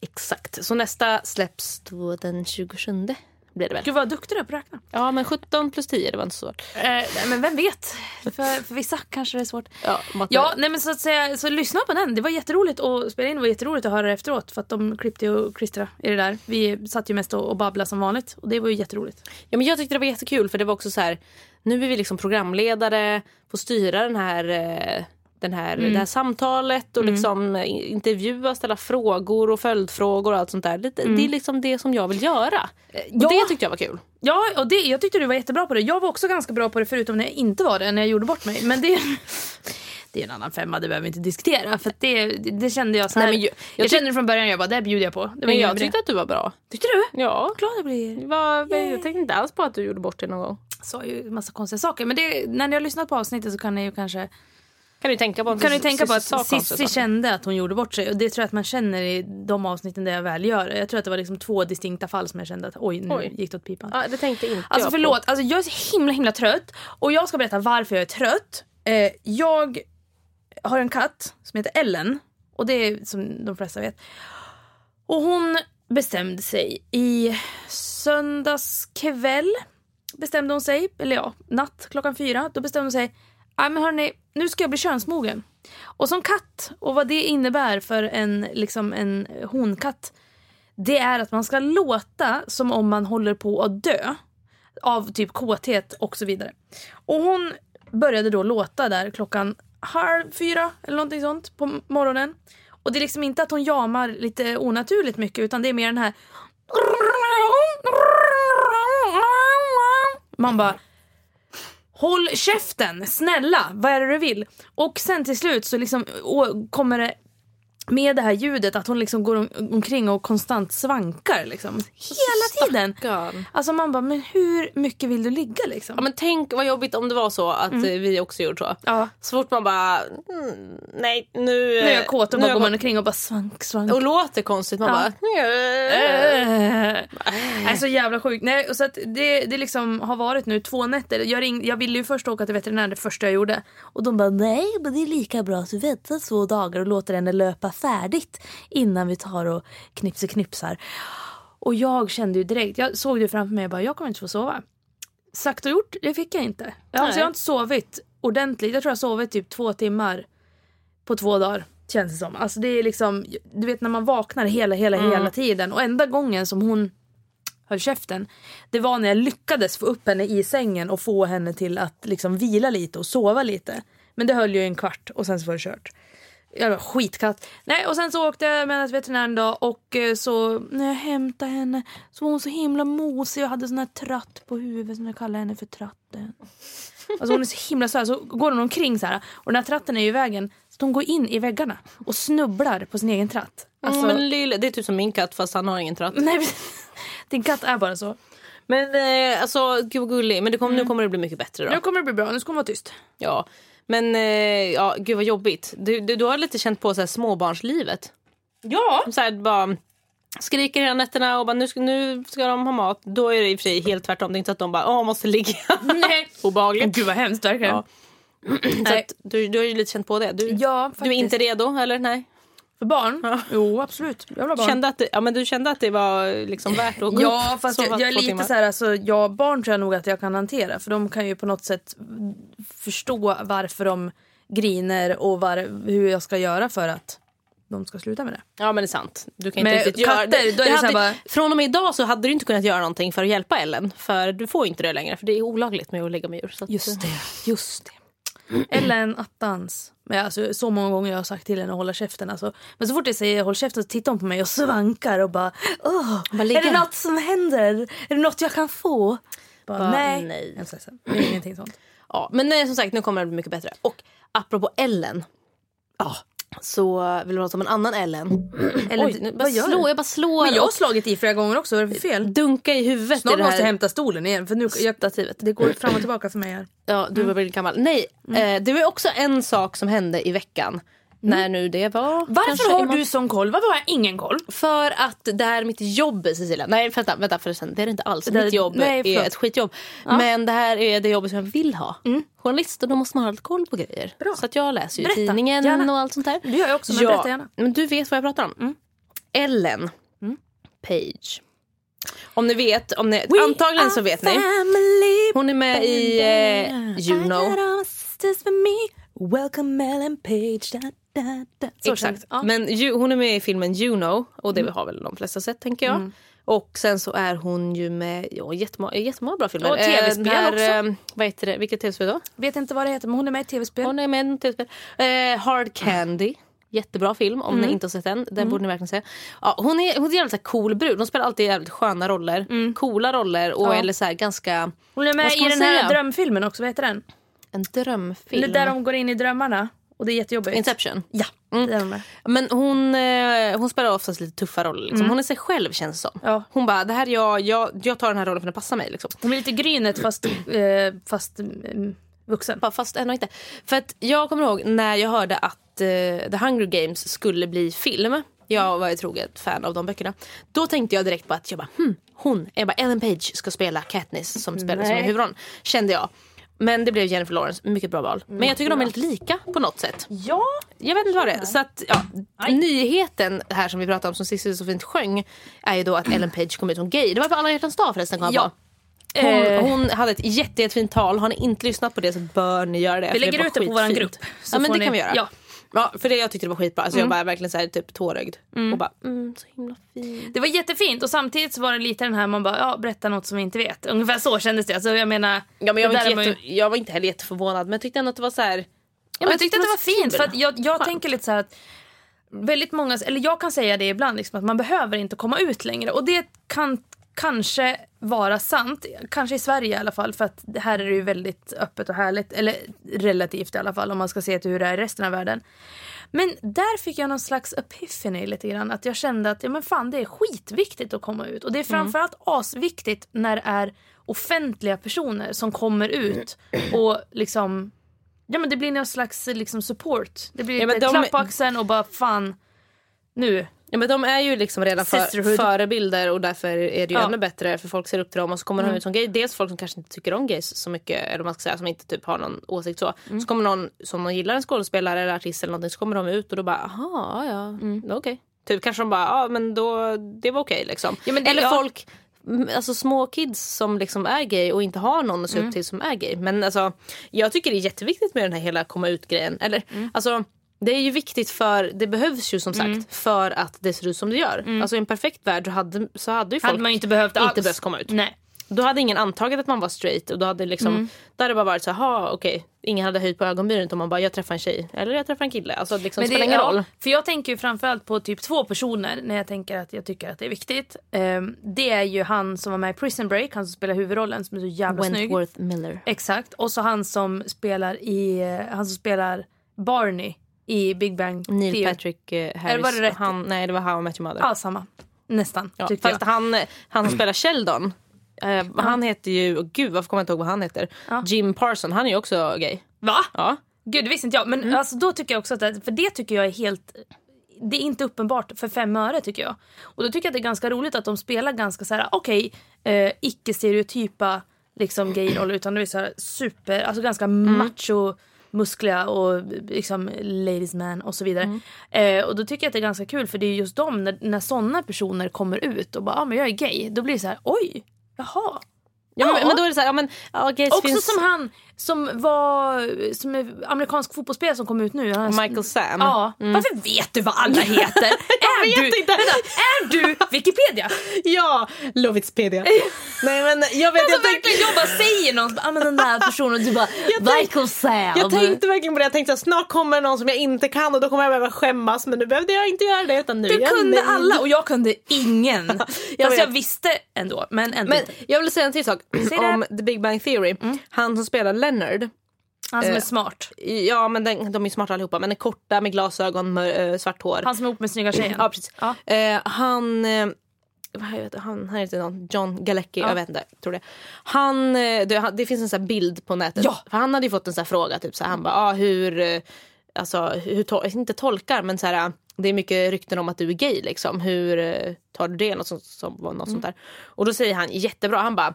Exakt. Så nästa släpps då den 27 blir det väl. Gud vad duktig du är på att räkna. Ja men 17 plus 10 det var inte så svårt. Eh, men vem vet? För, för vissa kanske det är svårt. Ja. Ja, nej men så att säga, så lyssna på den. Det var jätteroligt att spela in, det var jätteroligt att höra det efteråt för att de klippte och klistrade i det där. Vi satt ju mest och, och babblade som vanligt och det var ju jätteroligt. Ja, men jag tyckte det var jättekul för det var också så här. Nu är vi liksom programledare, får styra den här, eh, den här, Mm. det här samtalet och liksom eh, intervjua, ställa frågor och följdfrågor och allt sånt där. Det, det är liksom det som jag vill göra. Och Mm. ja. Det tyckte jag var kul. Ja, och det, jag tyckte du var jättebra på det. Jag var också ganska bra på det förutom när jag inte var det, när jag gjorde bort mig. Men det, det är en annan femma, det behöver vi inte diskutera. För det, det, kände jag så här. Nej, men jag- jag, jag kände från början, jag bara det bjuder jag på. Men jag tyckte att du var bra. Tyckte du? Ja. Glad jag blir. Var, jag tänkte inte alls på att du gjorde bort det någon gång. sa ju massa konstiga saker. Men det, när ni har lyssnat på avsnittet så kan ni ju kanske Kan du tänka på kan Cissi- tänka på att Cissi kände att hon gjorde bort sig. Och det tror jag att man känner i de avsnitten där jag väl gör. Jag tror att det var liksom två distinkta fall som jag kände att oj, nu Oj. gick det åt pipan. Ja, det tänkte inte Alltså jag förlåt, alltså, jag är så himla himla trött. Och jag ska berätta varför jag är trött. Eh, jag har en katt som heter Ellen. Och det är som de flesta vet. Och hon bestämde sig i söndags kväll. Bestämde hon sig, eller ja, natt klockan fyra. Då bestämde hon sig, nej men hörni, nu ska jag bli könsmogen. Och som katt, och vad det innebär för en, liksom en honkatt. Det är att man ska låta som om man håller på att dö. Av typ kåthet och så vidare. Och hon började då låta där klockan halv fyra eller någonting sånt på morgonen. Och det är liksom inte att hon jamar lite onaturligt mycket utan det är mer den här... Man bara, Håll käften, snälla, vad är det du vill? Och sen till slut så liksom kommer det med det här ljudet att hon liksom går om, omkring och konstant svankar liksom. Hela tiden. Stackarn. Alltså man bara, men hur mycket vill du ligga liksom? Ja, men tänk vad jobbigt om det var så att eh, vi också gjorde så. Ja. Så fort man bara, mm, nej nu, Nu är jag kåt och bara går man omkring och bara svank, svank. Och låter konstigt. Man Ja. bara... Äh. Nej, så jävla sjukt. Nej, och så att det, det liksom har varit nu två nätter. Jag, ring, jag ville ju först åka till veterinären det första jag gjorde. Och de bara nej men det är lika bra att du väntar två dagar och låter henne löpa färdigt innan vi tar och knipser knipsar. Och jag kände ju direkt, jag såg det framför mig och bara jag kommer inte få sova. Sagt och gjort, det fick jag inte. Jag, alltså, jag har inte sovit ordentligt. Jag tror jag har sovit typ två timmar på två dagar. Känns det som. Alltså det är liksom, du vet när man vaknar hela, hela, hela tiden. Och enda gången som hon höll käften. Det var när jag lyckades få upp henne i sängen och få henne till att liksom vila lite och sova lite. Men det höll ju en kvart och sen så var det kört. Jag var skitkatt. Nej, och sen så åkte jag med henne till veterinären då och eh, så när jag hämtade henne så var hon så himla mosig och hade sån här tratt på huvudet som jag kallar henne för tratten. Alltså hon är så himla söt. Så går hon omkring så här och den här tratten är ju i vägen så hon går in i väggarna och snubblar på sin egen tratt. Alltså, men lille, det är typ som min katt fast han har ingen tratt. nej, din katt är bara så. Men eh, alltså gud vad gullig. Men det kom, nu kommer det bli mycket bättre då. Nu kommer det bli bra, nu ska hon vara tyst. Ja. Men eh, ja, gud vad jobbigt. Du, du, du har lite känt på så här, småbarnslivet. Ja! Så här, bara skriker hela nätterna och bara nu ska, nu ska de ha mat. Då är det i och för sig helt tvärtom. Det är inte så att de bara åh måste ligga. Nej. Obehagligt. Gud vad hemskt verkligen. Ja. Så att, du, du har ju lite känt på det. Du, Ja, faktiskt. du är inte redo eller? Nej. För barn? Jo, absolut. Jag vill ha barn. Kände att det, ja, men du kände att det var liksom värt att gå Ja, upp, fast jag, jag är lite timmar? så här, alltså, ja, barn tror jag nog att jag kan hantera. För de kan ju på något sätt förstå varför de griner och var, hur jag ska göra för att de ska sluta med det. Ja men det är sant. Du kan Men inte riktigt katter, göra då är det hade, bara- Från och med idag så hade du inte kunnat göra någonting för att hjälpa Ellen. För du får inte det längre för det är olagligt med att lägga med djur. Att, det, just det. Ellen attans. Men alltså, så många gånger jag har sagt till henne att hålla käften. Alltså. Men så fort jag säger håll käften så tittar hon på mig och svankar och bara Åh, är det något som händer? Är det något jag kan få? Bara, Bara, nej. nej. Jag är så ledsen. Det är ingenting sånt. Ja, men nej, som sagt nu kommer det bli mycket bättre. Och apropå Ellen. Ja, så vill du prata om en annan Ellen. Eller, Oj, nu bara vad gör slår, du? jag bara slår Men jag har slagit i flera gånger också. Vad är det för fel? dunka i huvudet Snart det måste jag hämta stolen igen. För nu, jag, Stativet. det går fram och tillbaka för mig här. Ja, du var väldigt gammal. Nej, eh, det var också en sak som hände i veckan. När nu det var. Varför har du sån koll? Varför har jag ingen koll? För att det är mitt jobb Cecilia. Nej vänta, vänta förresten. Det är det inte alls. Det mitt jobb nej, är förlåt. ett skitjobb. Men det här är det jobbet som jag vill ha. Journalist och då måste man ha lite koll på grejer. Bra. Så att jag läser ju Berätta, tidningen gärna. och allt sånt där. Det gör jag också, men berätta gärna. Men du vet vad jag pratar om. Ellen Page. Om ni vet, om ni, antagligen så vet ni. Hon är med i eh, know. Welcome Ellen Page. Da, da, da. Så Exakt. Ja. Men ju, hon är med i filmen know och det har väl de flesta sett tänker jag. Och sen så är hon ju med ja, jättemånga, jättemånga bra filmer. Och TV-spel Eh, också. eh, vad heter det? Vilket tv-spel då? Vet inte vad det heter men hon är med i tv-spel. Hon är med i tv-spel. Eh, Hard Candy. Jättebra film om ni inte har sett den. Den borde ni verkligen se. Ja, hon, är, hon är en jävligt så cool brud. Hon spelar alltid jävligt sköna roller. Coola roller och Ja. eller så ganska... Hon är med i den här säga? drömfilmen också, vad heter den? En drömfilm. Eller Där de går in i drömmarna och det är jättejobbigt. Inception. Ja, Mm. Men hon, eh, hon spelar oftast lite tuffa roller. Liksom. Hon är sig själv känns det som. Ja. Hon bara, det här är jag, jag, jag tar den här rollen för den passar mig. Liksom. Hon är lite grynet fast, eh, fast mm, vuxen. Bara, Fast ändå inte. För att jag kommer ihåg när jag hörde att eh, The Hunger Games skulle bli film. Jag var ett troget fan av de böckerna. Då tänkte jag direkt på att jag bara, hmm, hon, bara, Ellen Page ska spela Katniss som spelar som huvudrollen. Kände jag. Men det blev Jennifer Lawrence, mycket bra val. Men jag tycker de är lite lika på något sätt. Ja. Jag vet inte vad det är. Så att, ja, nyheten här som vi pratade om som Cissi så fint sjöng är ju då att Ellen Page kom ut som gay. Det var på alla hjärtans dag förresten kom Ja. på. Hon, Eh. hon hade ett jätte, jättefint tal. Har ni inte lyssnat på det så bör ni göra det. Vi det lägger var ut det på vår grupp. så Ja men det ni- kan vi göra. Ja. Ja, för det jag tyckte det var skitbra. Alltså Jag var verkligen så här, typ tårögd. Och bara, mm, så himla fint. Det var jättefint och samtidigt så var det lite den här man bara, ja berätta något som vi inte vet. Ungefär så kändes det. Alltså, jag menar, Ja, men jag, var inte jätte, jag var inte heller jätteförvånad men jag tyckte ändå att det var så här. Ja, men jag tyckte att det var fint för att jag, jag tänker lite så här att väldigt många, eller jag kan säga det ibland liksom, att man behöver inte komma ut längre och det kan kanske vara sant. Kanske i Sverige i alla fall. För att här är det ju väldigt öppet och härligt. Eller relativt i alla fall om man ska se till hur det är i resten av världen. Men där fick jag någon slags epiphany lite grann. Att jag kände att ja, men fan, det är skitviktigt att komma ut. Och det är framförallt asviktigt när det är offentliga personer som kommer ut och liksom Ja men det blir någon slags liksom, support. Det blir Ja, lite de- klapp på axeln och bara fan nu. Ja, men de är ju liksom redan för, förebilder och därför är det ju Ja. ännu bättre för folk ser upp till dem och så kommer de Mm. ut som gay. Dels folk som kanske inte tycker om gays så mycket eller man ska säga som inte typ har någon åsikt så. Mm. Så kommer någon som de gillar en skådespelare eller artist eller någonting så kommer de ut och då bara aha ja Mm. okej. Typ kanske de bara ja men då det var okej liksom. Ja, men eller ja. folk mm, Alltså små kids som liksom är gay och inte har någon att se upp Mm. till som är gay. Men alltså jag tycker det är jätteviktigt med den här hela komma ut grejen. Eller Mm. alltså det är ju viktigt för det behövs ju som sagt för att det ser ut som det gör. Alltså i en perfekt värld så hade, så hade ju folk Mm. Hade man inte behövt inte alls. behövt komma ut. Nej. Då hade ingen antagit att man var straight och då hade liksom, Mm. då hade det bara varit så här, "Ha, okej, ingen hade höjt på ögonbrynen utan man bara jag träffar en tjej eller jag träffar en kille. Alltså det liksom, Men spelar det, ingen ja, roll. För jag tänker ju framförallt på typ två personer när jag tänker att jag tycker att det är viktigt. Ehm, det är ju han som var med i Prison Break, han som spelar huvudrollen som är så jävla snygg. Wentworth Miller. Exakt. Och så han som spelar i, eh, han som spelar Barney i Big Bang Neil Theory. Patrick eh, Harris. Eller var det rätt? Han, nej det var How I Met Your Mother. Ja, samma. Nästan, Ja, tyckte fast jag. han, han spelar Sheldon, eh, han heter ju, oh, gud varför kommer jag inte ihåg vad han heter? Ja. Jim Parson, han är ju också gay. Va? Ja. Gud, det visste inte jag. Men Mm. alltså, då tycker jag också att det, för det tycker jag är helt det är inte uppenbart för fem öre tycker jag. Och då tycker jag att det är ganska roligt att de spelar ganska så här, okej, eh, icke-stereotypa liksom gayroller utan det är så här super, alltså ganska Mm. macho muskliga och liksom ladies man och så vidare. Mm. Eh, och då tycker jag att det är ganska kul för det är just de, när, när sådana personer kommer ut och bara ah, men jag är gay, då blir det så här oj, jaha. Ja, Ja. Men, men då är det så här, ja men ja, gays Också finns... som han som var som är amerikansk fotbollsspelare som kom ut nu. Han, Michael Sam. Ja. Varför vet du vad alla heter? är, vet du, inte. Vänta, är du Wikipedia? Ja, Lovitspedia. Nej men jag vet, Alltså jag verkligen jag bara säger någon, ah, men den där personen och du bara Michael Sam. jag tänkte verkligen på det. Jag tänkte att snart kommer någon som jag inte kan och då kommer jag behöva skämmas. Men nu behövde jag inte göra det. Utan nu du kunde nöjd. alla och jag kunde ingen. Jag Fast jag visste ändå. Men ändå Men inte. jag vill säga en till sak om The Big Bang Theory. Han som spelar Leonard. Han som är eh, smart. Ja men den, de är smarta allihopa men är korta med glasögon, mör, äh, svart hår. Han som är ihop med snygga tjejen. Ja precis. Ja. Eh, han, eh, han, han heter någon John Galecki, Ja. jag vet inte, tror det. Han, eh, det, det finns en sån bild på nätet. Ja. För han hade ju fått en sån fråga, typ så här, han bara, ah, hur, eh, alltså hur, to- inte tolkar men så här, det är mycket rykten om att du är gay liksom. Hur eh, tar du det? Något, sånt, som, något Mm. sånt där. Och då säger han jättebra, han bara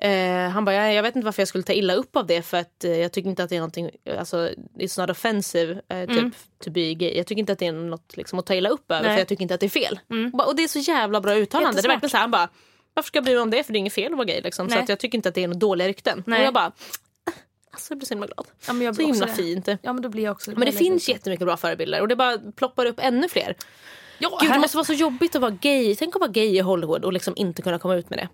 Eh, han bara, jag, vet inte varför jag skulle ta illa upp av det för att eh, jag tycker inte att det är någonting, alltså it's not offensive eh, typ to be gay. Jag tycker inte att det är något liksom, att ta illa upp över Nej. för jag tycker inte att det är fel. Och, bara, och det är så jävla bra uttalande. Det är verkligen så här, han bara, varför ska jag bry mig om det för det är inget fel att vara gay liksom. Så att jag tycker inte att det är några dåliga rykten. Nej. Och jag bara, "Ah, alltså jag blir så himla glad. Ja, men jag Så blir också himla det. fint. Ja men då blir jag också Men det finns jättemycket bra förebilder och det bara ploppar upp ännu fler. Ja, Gud, det här- måste vara så jobbigt att vara gay. Tänk att vara gay i Hollywood och liksom inte kunna komma ut med det.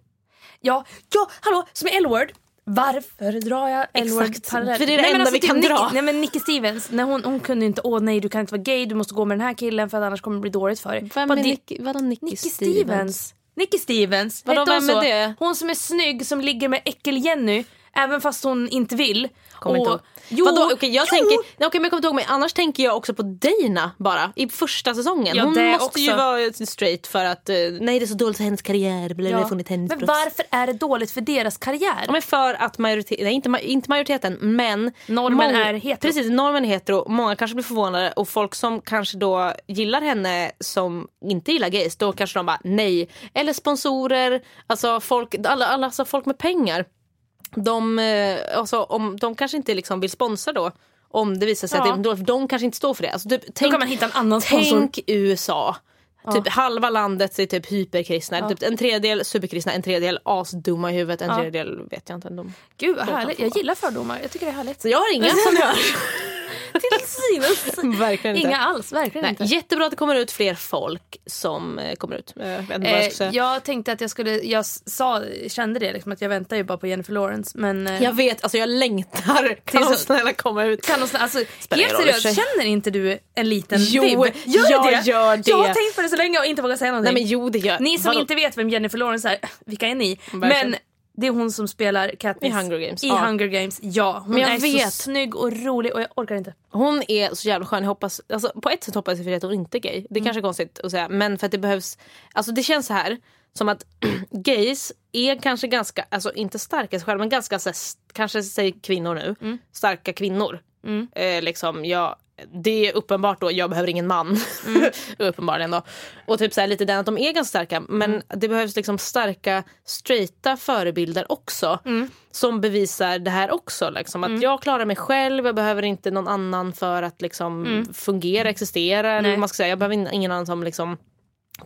Ja, ja, hallå, som är L-word. Varför drar jag L-word parallellt? för det är det Nej, enda vi typ kan Nicky, dra. Nej men Nicky Stevens, när hon, hon kunde inte, åh nej du kan inte vara gay, du måste gå med den här killen för att annars kommer det bli dåligt för dig. Vem är Nicky, vadå Nicky, Nicky Stevens. Nicky Stevens. Vadå, vem är det? Hon som är snygg som ligger med Äckel-Jenny även fast hon inte vill. Kommer inte ihåg. Jo, Vadå? Okej, jag jo. tänker, okej, men jag kommer inte ihåg, men annars tänker jag också på Dana bara i första säsongen. Ja, Hon det måste också. ju vara straight för att eh, nej det är så dåligt för hennes karriär. Blir Ja. funnit hennes Men varför är det dåligt för deras karriär? Ja, men för att majoriteten, nej inte, inte majoriteten men Normen är hetero. Precis, normen är hetero. Många kanske blir förvånade och folk som kanske då gillar henne som inte gillar gays då kanske de bara nej. Eller sponsorer, alltså folk, alla, alla, alltså folk med pengar. De, eh, alltså, om, de kanske inte liksom vill sponsra då om det visar sig Ja. att det de kanske inte står för det. Alltså, typ, Då tänk, kan man hitta en annan sponsor. Tänk USA. Typ halva landet är typ hyperkristna. Typ en tredjedel superkristna, en tredjedel asdumma i huvudet, en Ja. tredjedel vet jag inte. De. Gud vad härligt, jag gillar fördomar. Jag tycker det är härligt. Så jag har inga som gör. Till synes. Verkligen inte. Inga alls, verkligen Nej, inte. jättebra att det kommer ut fler folk som eh, kommer ut. Jag vad jag Eh, jag tänkte att jag skulle, jag sa, kände det liksom att jag väntar ju bara på Jennifer Lawrence men eh, Jag vet, alltså jag längtar. Kan hon snälla komma ut? kan hon, snä- alltså, Spelar helt seriöst, känner inte du en liten Jo, vibb? Gör jag det? gör det. Jag har tänkt på det så länge och inte vågat säga någonting. Nej men jo det gör Ni som Vadå? inte vet vem Jennifer Lawrence är, vilka är ni? Verkligen. Men det är hon som spelar Katniss I Hunger Games, I ja. Hunger Games, ja. Hon Men jag är vet. så snygg och rolig och jag orkar inte. Hon är så jävla skön. Jag hoppas, alltså, på ett sätt hoppas jag för att hon inte är gay. Det är kanske är konstigt att säga. Men för att det behövs... Alltså det känns så här som att gays är kanske ganska, alltså inte starka sig själva men ganska så här, st- kanske säger kvinnor nu, starka kvinnor. Eh, liksom, jag, det är uppenbart då, jag behöver ingen man. Uppenbarligen då. Och typ så här, lite den att de är ganska starka men det behövs liksom starka straighta förebilder också. Som bevisar det här också. Liksom, att jag klarar mig själv, jag behöver inte någon annan för att liksom fungera, existera. Eller Nej. man ska säga. Jag behöver ingen annan som liksom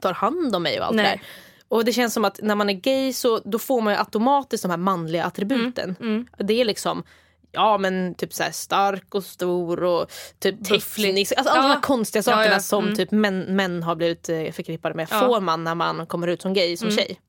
tar hand om mig och allt Nej. det där. Och det känns som att när man är gay så då får man ju automatiskt de här manliga attributen. Mm, Det är liksom Ja men typ så här stark och stor och typ teknisk. Alltså alla Ja. de här konstiga Ja, sakerna ja. som Mm. typ män, män har blivit eh, förknippade med. Ja. Mm. Får man när man kommer ut som gay som tjej.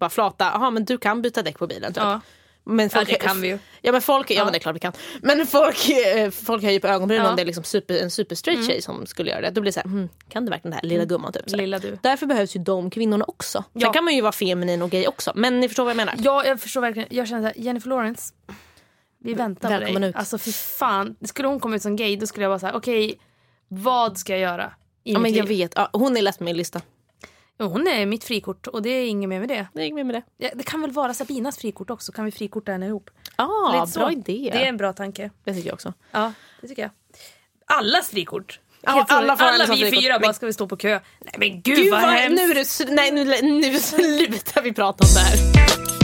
Bara flata, jaha men du kan byta däck på bilen typ. Ja. Men folk, det kan vi ju. Ja men folk, ja, Ja. men det är klart vi kan. Men folk, eh, folk höjer på ögonbrynen Ja. Mm. om det är liksom super, en super straight tjej som skulle göra det. Då blir det så här, hmm, kan du verkligen det här lilla gumman typ. Så här. Lilla du. Därför behövs ju de kvinnorna också. Sen Ja. kan man ju vara feminin och gay också. Men ni förstår vad jag menar. Ja, jag förstår verkligen. Jag känner såhär, Jennifer Lawrence. Vi väntar på dig. ut. Alltså fy fan. Skulle hon komma ut som gay då skulle jag vara såhär, okej, vad ska jag göra? Ja, men jag vet, ja, hon är läst på min lista. Ja, Hon är mitt frikort och det är inget mer med det. Det gick med med det. Ja, Det kan väl vara Sabinas frikort också? Kan vi frikorta henne ihop? Ja, Lite bra så. idé. Det är en bra tanke. Det tycker jag också. Ja, det tycker jag. Allas frikort. Ja, alla alla hennes vi frikort. fyra bara ska vi stå på kö. Nej men gud, Gud vad, vad, hemskt. nu, är nej, nu, nu slutar vi prata om det här.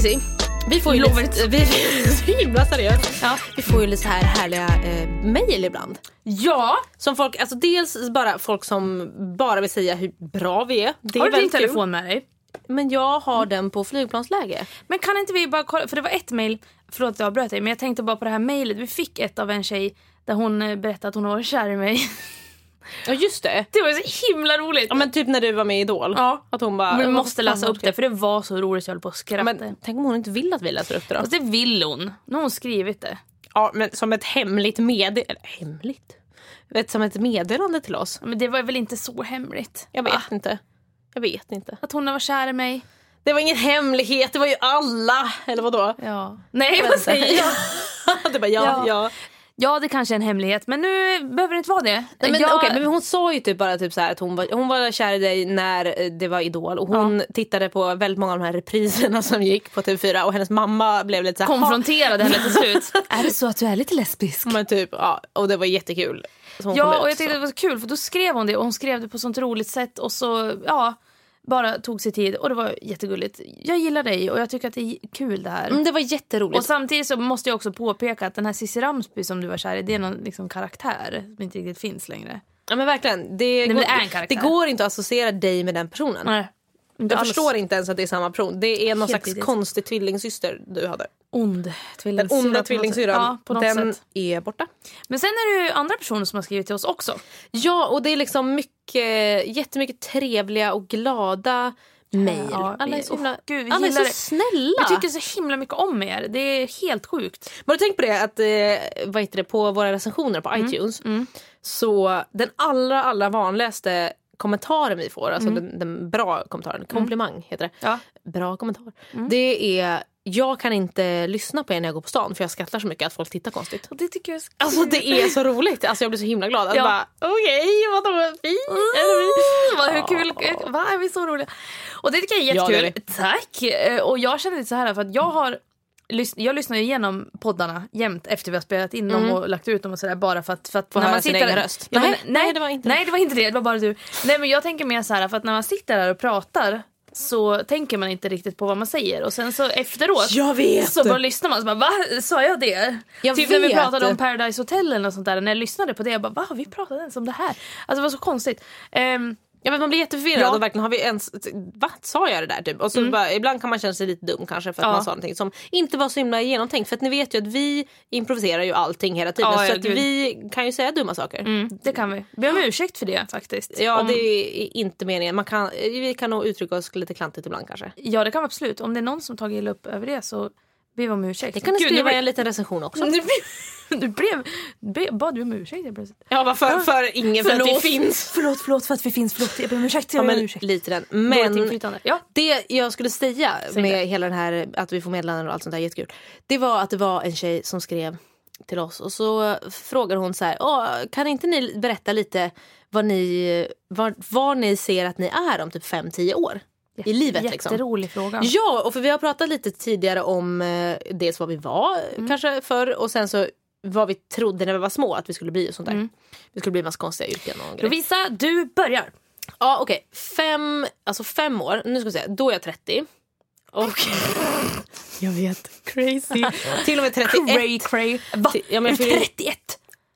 Cissi, vi får ju lite, vi, så himla seriöst. Ja. Vi får ju lite så här härliga eh, mejl ibland. Ja, Som folk, alltså dels bara folk som bara vill säga hur bra vi är. Det är har du din väldigt kul. telefon med dig? Men jag har den på flygplansläge. Men kan inte vi bara kolla, för det var ett mail, förlåt att jag avbröt dig, men jag tänkte bara på det här mejlet. Vi fick ett av en tjej där hon eh, berättade att hon var kär i mig. Ja just det. Det var så himla roligt. Ja, men typ när du var med i Idol. Ja. Att hon bara... Vi "Vad måste läsa har upp du det för det var så roligt jag höll på att skratta. Men tänk om hon inte vill att vi läser upp det då? Fast det vill hon. Nu har hon skrivit det. Ja, men som ett hemligt meddelande. Hemligt? Vet, som ett meddelande till oss. Men det var väl inte så hemligt? Jag vet Va? inte. Jag vet inte. Att hon var kär i mig. Det var ingen hemlighet, det var ju alla. Eller vadå? Ja. Nej vad säger jag? det bara, ja, ja. Ja. Ja det kanske är en hemlighet men nu behöver det inte vara det. Nej, men, jag... okej, men hon sa ju typ bara typ så här att hon var, hon var kär i dig när eh, det var Idol och hon tittade på väldigt många av de här repriserna som gick på TV4 och hennes mamma blev lite så här, konfronterade henne till slut. är det så att du är lite lesbisk? Men typ, ja, och det var jättekul. Ja ut, och jag tyckte så. det var kul för då skrev hon det och hon skrev det på sånt roligt sätt och så ja bara tog sig tid och det var jättegulligt. Jag gillar dig och jag tycker att det är kul det här. mm, det var jätteroligt. Och samtidigt så måste jag också påpeka att den här Cissi Ramsby som du var kär i det är någon liksom karaktär som inte riktigt finns längre. Ja men verkligen. Det, men går, det är en karaktär. det går inte att associera dig med den personen. Nej. Jag alls förstår inte ens att det är samma person. Det är någon Helt slags konstig tvillingsyster du hade. Ond Den tvillingsyrra. onda sätt. Ja, den sätt. är borta. Men sen är det ju andra personer som har skrivit till oss också. Ja och det är liksom mycket, jättemycket trevliga och glada mejl. Ja, alla är så, himla, åh, gud, vi alla är så snälla. Jag tycker så himla mycket om er. Det är helt sjukt. Har du tänkt på det att eh, vad heter det, på våra recensioner på iTunes så den allra allra vanligaste kommentaren vi får, alltså den, den bra kommentaren, komplimang heter det. Ja. Bra kommentar. Det är jag kan inte lyssna på er när jag går på stan för jag skrattar så mycket att folk tittar konstigt. Det tycker jag är så Alltså det är så roligt. Alltså jag blir så himla glad. Att Ja. okej, vadå? Vi? Mm, vad, hur kul, va, är vi så roliga? Och det tycker jag är Ja, det är jättekul. Tack! Eh, Och jag känner lite så här för att jag har jag lyssnar ju igenom poddarna jämt efter vi har spelat in dem och lagt ut dem och sådär bara för att, för att Få höra sin egen röst. Ja, Nej, nej, nej, det var inte nej det var inte det, det var bara du. Nej men jag tänker mer så här för att när man sitter där och pratar så tänker man inte riktigt på vad man säger och sen så efteråt vet! så bara lyssnar man och så bara va? Sa jag det? Jag typ när vi vet. pratade om Paradise Hotel något sånt där när jag lyssnade på det jag bara va? Har vi pratat ens om det här? Alltså det var så konstigt. Ehm, Ja, men man blir jätteförvirrad Ja. och verkligen har vi ens, va sa jag det där typ? Och så bara, ibland kan man känna sig lite dum kanske för att Ja. man sa någonting som inte var så himla genomtänkt. För att ni vet ju att vi improviserar ju allting hela tiden Ja, så att vi kan ju säga dumma saker. Mm, det kan vi. Be om ursäkt för det faktiskt. Ja om, det är inte meningen. Man kan, vi kan nog uttrycka oss lite klantigt ibland kanske. ja det kan vi absolut. Om det är någon som tagit illa upp över det så be om ursäkt. Det kan Gud, skriva jag i en liten recension också. Du, du blev, be, bad du om ursäkt helt plötsligt? Ja varför? För ingen för att vi finns. Förlåt, förlåt för att vi finns. Förlåt, jag ber om ursäkt. Ja, Jag ber om men ursäkt. lite den. Men. Ja. det jag skulle säga Säg med det. hela den här att vi får meddelanden och allt sånt där jättekul. Det var att det var en tjej som skrev till oss och så frågar hon så här. Kan inte ni berätta lite vad ni, var, var ni ser att ni är om typ 5-10 år? I livet liksom. Jätterolig fråga. Ja, och för vi har pratat lite tidigare om eh, dels vad vi var Mm. kanske förr och sen så vad vi trodde när vi var små att vi skulle bli och sånt där. Mm. Vi skulle bli massa konstiga yrken och. Lovisa, du börjar. Ja okej, fem, alltså fem år, nu ska vi se, då är jag 30. Och Jag vet. Crazy. till och med 31. cray, cray. Va? Ja, men jag Är du fyller- 31?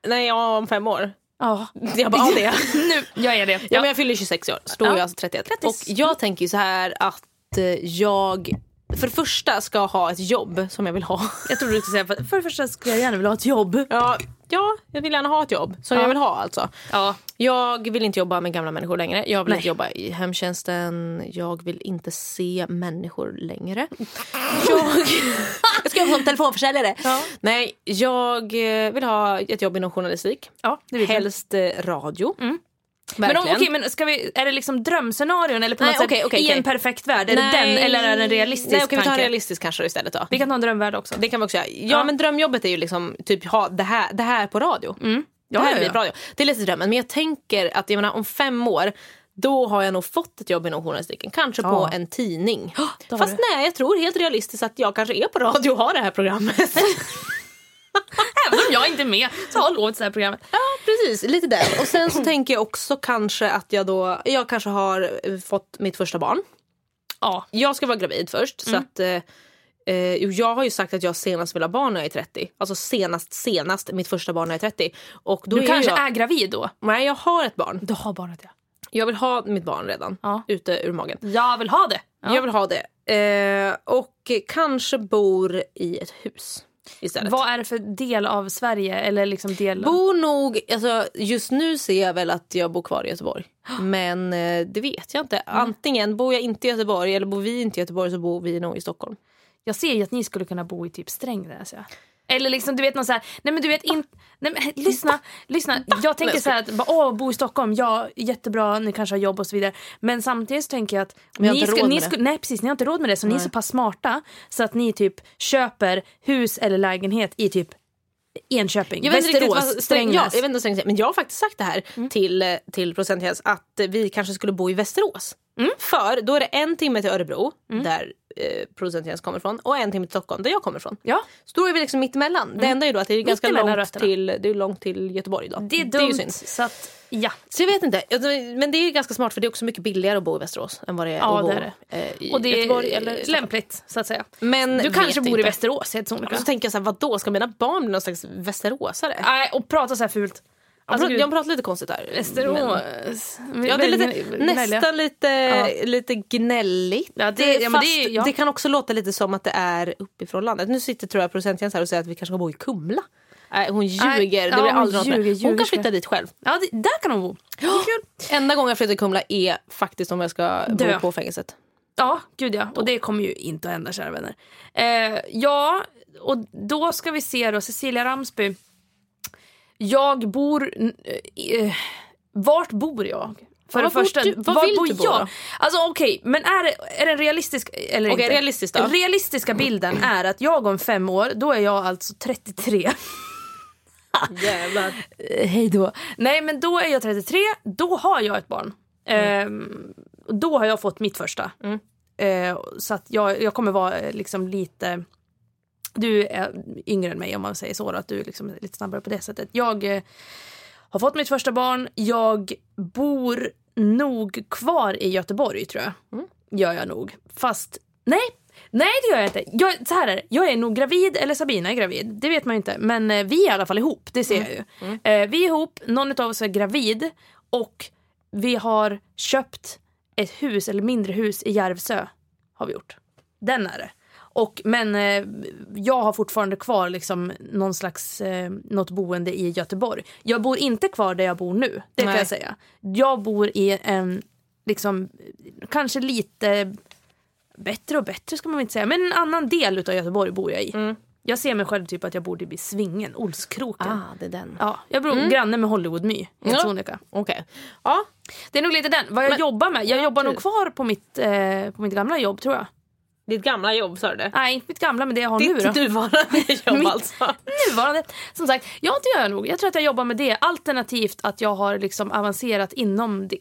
Nej, ja, om fem år. Ja. Jag bara, ja, det. är nu, jag är det. Ja, men jag fyller 26 år, så då är Ja. jag alltså 31. Grattis. Och jag tänker ju så här att eh, jag för det första ska ha ett jobb som jag vill ha. Jag trodde du skulle säga, för, för det första skulle jag gärna vilja ha ett jobb. Ja, ja jag vill gärna ha ett jobb som Ja. jag vill ha alltså. Ja. Jag vill inte jobba med gamla människor längre. Jag vill Nej. inte jobba i hemtjänsten. Jag vill inte se människor längre. Jag, jag ska jobba som telefonförsäljare. Ja. Nej, jag eh, vill ha ett jobb inom journalistik. Ja, det vill jag. Helst eh, radio. Mm. Men, om, okej, men ska vi, är det liksom drömscenarion eller på Nej, något sätt okej, okej, i en perfekt värld? Är det den eller är det en realistisk Nej, okej, vi tar tanke? realistisk kanske istället då. Vi kan ta en drömvärld också. Det kan vi också göra. Ja, Ja. men drömjobbet är ju liksom typ ha det här, det här på radio. Mm. Det här ja, ja. på radio. Det är lite drömmen. Men jag tänker att jag menar, om fem år då har jag nog fått ett jobb inom journalistiken. Kanske på Ja. en tidning. har Fast du. nej, jag tror helt realistiskt att jag kanske är på radio och har det här programmet. Även om jag inte är med så har lovat det här programmet. ja, precis. Lite den. Och sen så tänker jag också kanske att jag då, jag kanske har eh, fått mitt första barn. Ja. Jag ska vara gravid först. Så att, eh, eh, jag har ju sagt att jag senast vill ha barn när jag är 30. Alltså senast, senast mitt första barn när jag är 30. Och då Du är kanske jag, är gravid då? Nej, jag har ett barn. Du har barnet ja. Jag vill ha mitt barn redan. Ja. Ute ur magen. Jag vill ha det. Ja. Jag vill ha det. Eh, och kanske bor i ett hus istället. Vad är det för del av Sverige? Eller liksom del... Bor nog, alltså, just nu ser jag väl att jag bor kvar i Göteborg. Men eh, det vet jag inte. Antingen bor jag inte i Göteborg eller bor vi inte i Göteborg så bor vi nog i Stockholm. Jag ser ju att ni skulle kunna bo i typ Strängnäs. Ja. Eller liksom du vet någon så här, nej men du vet inte, nej men lyssna, lyssna. Jag tänker så här att, bara, åh bo i Stockholm, ja jättebra, ni kanske har jobb och så vidare. Men samtidigt så tänker jag att Vi har ni, inte råd ni med det. ska, nej precis, ni har inte råd med det så ni är så pass smarta så att ni typ köper hus eller lägenhet i typ Enköping, Jag Västerås, vad, Strängnäs. ja, jag vet inte Men jag har faktiskt sagt det här till, eh, till Procenttjänst att vi kanske skulle bo i Västerås. För då är det en timme till Örebro där eh, Procenttjänst kommer ifrån och en timme till Stockholm där jag kommer ifrån. Ja, Så då är vi liksom mittemellan. Det enda är då att det är ganska långt till, det är långt till Göteborg. Då. det är ju dumt. synd. så att, ja. Så jag vet inte. Men det är ganska smart för det är också mycket billigare att bo i Västerås än vad det är Ja, att bo det är eh, i Och det Göteborg är eller lämpligt så att säga. Men Du kanske bor i inte. Västerås helt sonika. Och så tänker jag så här, vadå, ska mina barn bli någon slags västeråsare? Nej, och prata så här fult. Alltså, jag pratar lite konstigt där. Västerås. Ja, det är lite, nästan lite, Ja. lite gnälligt. Ja, det- ja, det ja. det kan också låta lite som att det är uppifrån landet. Nu sitter tror jag procenttjänst här och säger att vi kanske ska bo i Kumla. Nej, hon ljuger. Det blir hon aldrig med. ljuger, Hon kan flytta dit själv. Ja, det, där kan hon bo. Kul. Enda gången jag flyttar till Kumla är faktiskt om jag ska Dö. bo på fängelset. Ja, gud ja. Och det kommer ju inte att hända kära vänner. Eh, ja, och då ska vi se då, Cecilia Ramsby. Jag bor... Eh, vart bor jag? För Ja, det första, du- var var vill bor jag? då? Alltså okej, men är det, är det en realistisk... Eller Okej, inte? realistiskt då? Den realistiska bilden är att jag om fem år, då är jag alltså 33. Jävlar. Eh, Hej då. Nej men då är jag 33, då har jag ett barn. Ehm, och då har jag fått mitt första. Eh, så att jag, jag kommer vara eh, liksom lite... Du är yngre än mig om man säger så, då, att du liksom är lite snabbare på det sättet. Jag eh, har fått mitt första barn, jag bor nog kvar i Göteborg tror jag. Gör jag nog. Fast nej, nej det gör jag inte. Jag, så här är det, jag är nog gravid, eller Sabina är gravid, det vet man inte. Men eh, vi är i alla fall ihop, det ser jag ju. Eh, vi är ihop, någon av oss är gravid och vi har köpt ett hus, eller mindre hus i Järvsö. Har vi gjort. Den är det. Och, men eh, jag har fortfarande kvar liksom någon slags, eh, något boende i Göteborg. Jag bor inte kvar där jag bor nu, det kan Nej. jag säga. Jag bor i en, liksom, kanske lite bättre och bättre ska man inte säga, men en annan del utav Göteborg bor jag i. Jag ser mig själv typ att jag bor typ i Svingen, Olskroken. Ah, det är den. Ja, jag bor granne med Hollywood-My. Helt Ja. Okej. Ja. Det är nog lite den. Vad jag Men- jobbar med. Jag Ja, jobbar nog kvar på mitt, eh, på mitt gamla jobb tror jag. Ditt gamla jobb sa du det? Nej, inte mitt gamla men det jag har nu då. Ditt nuvarande jobb Mitt- alltså. Nuvarande. Som sagt, ja det gör jag nog. Jag tror att jag jobbar med det. Alternativt att jag har liksom avancerat inom det.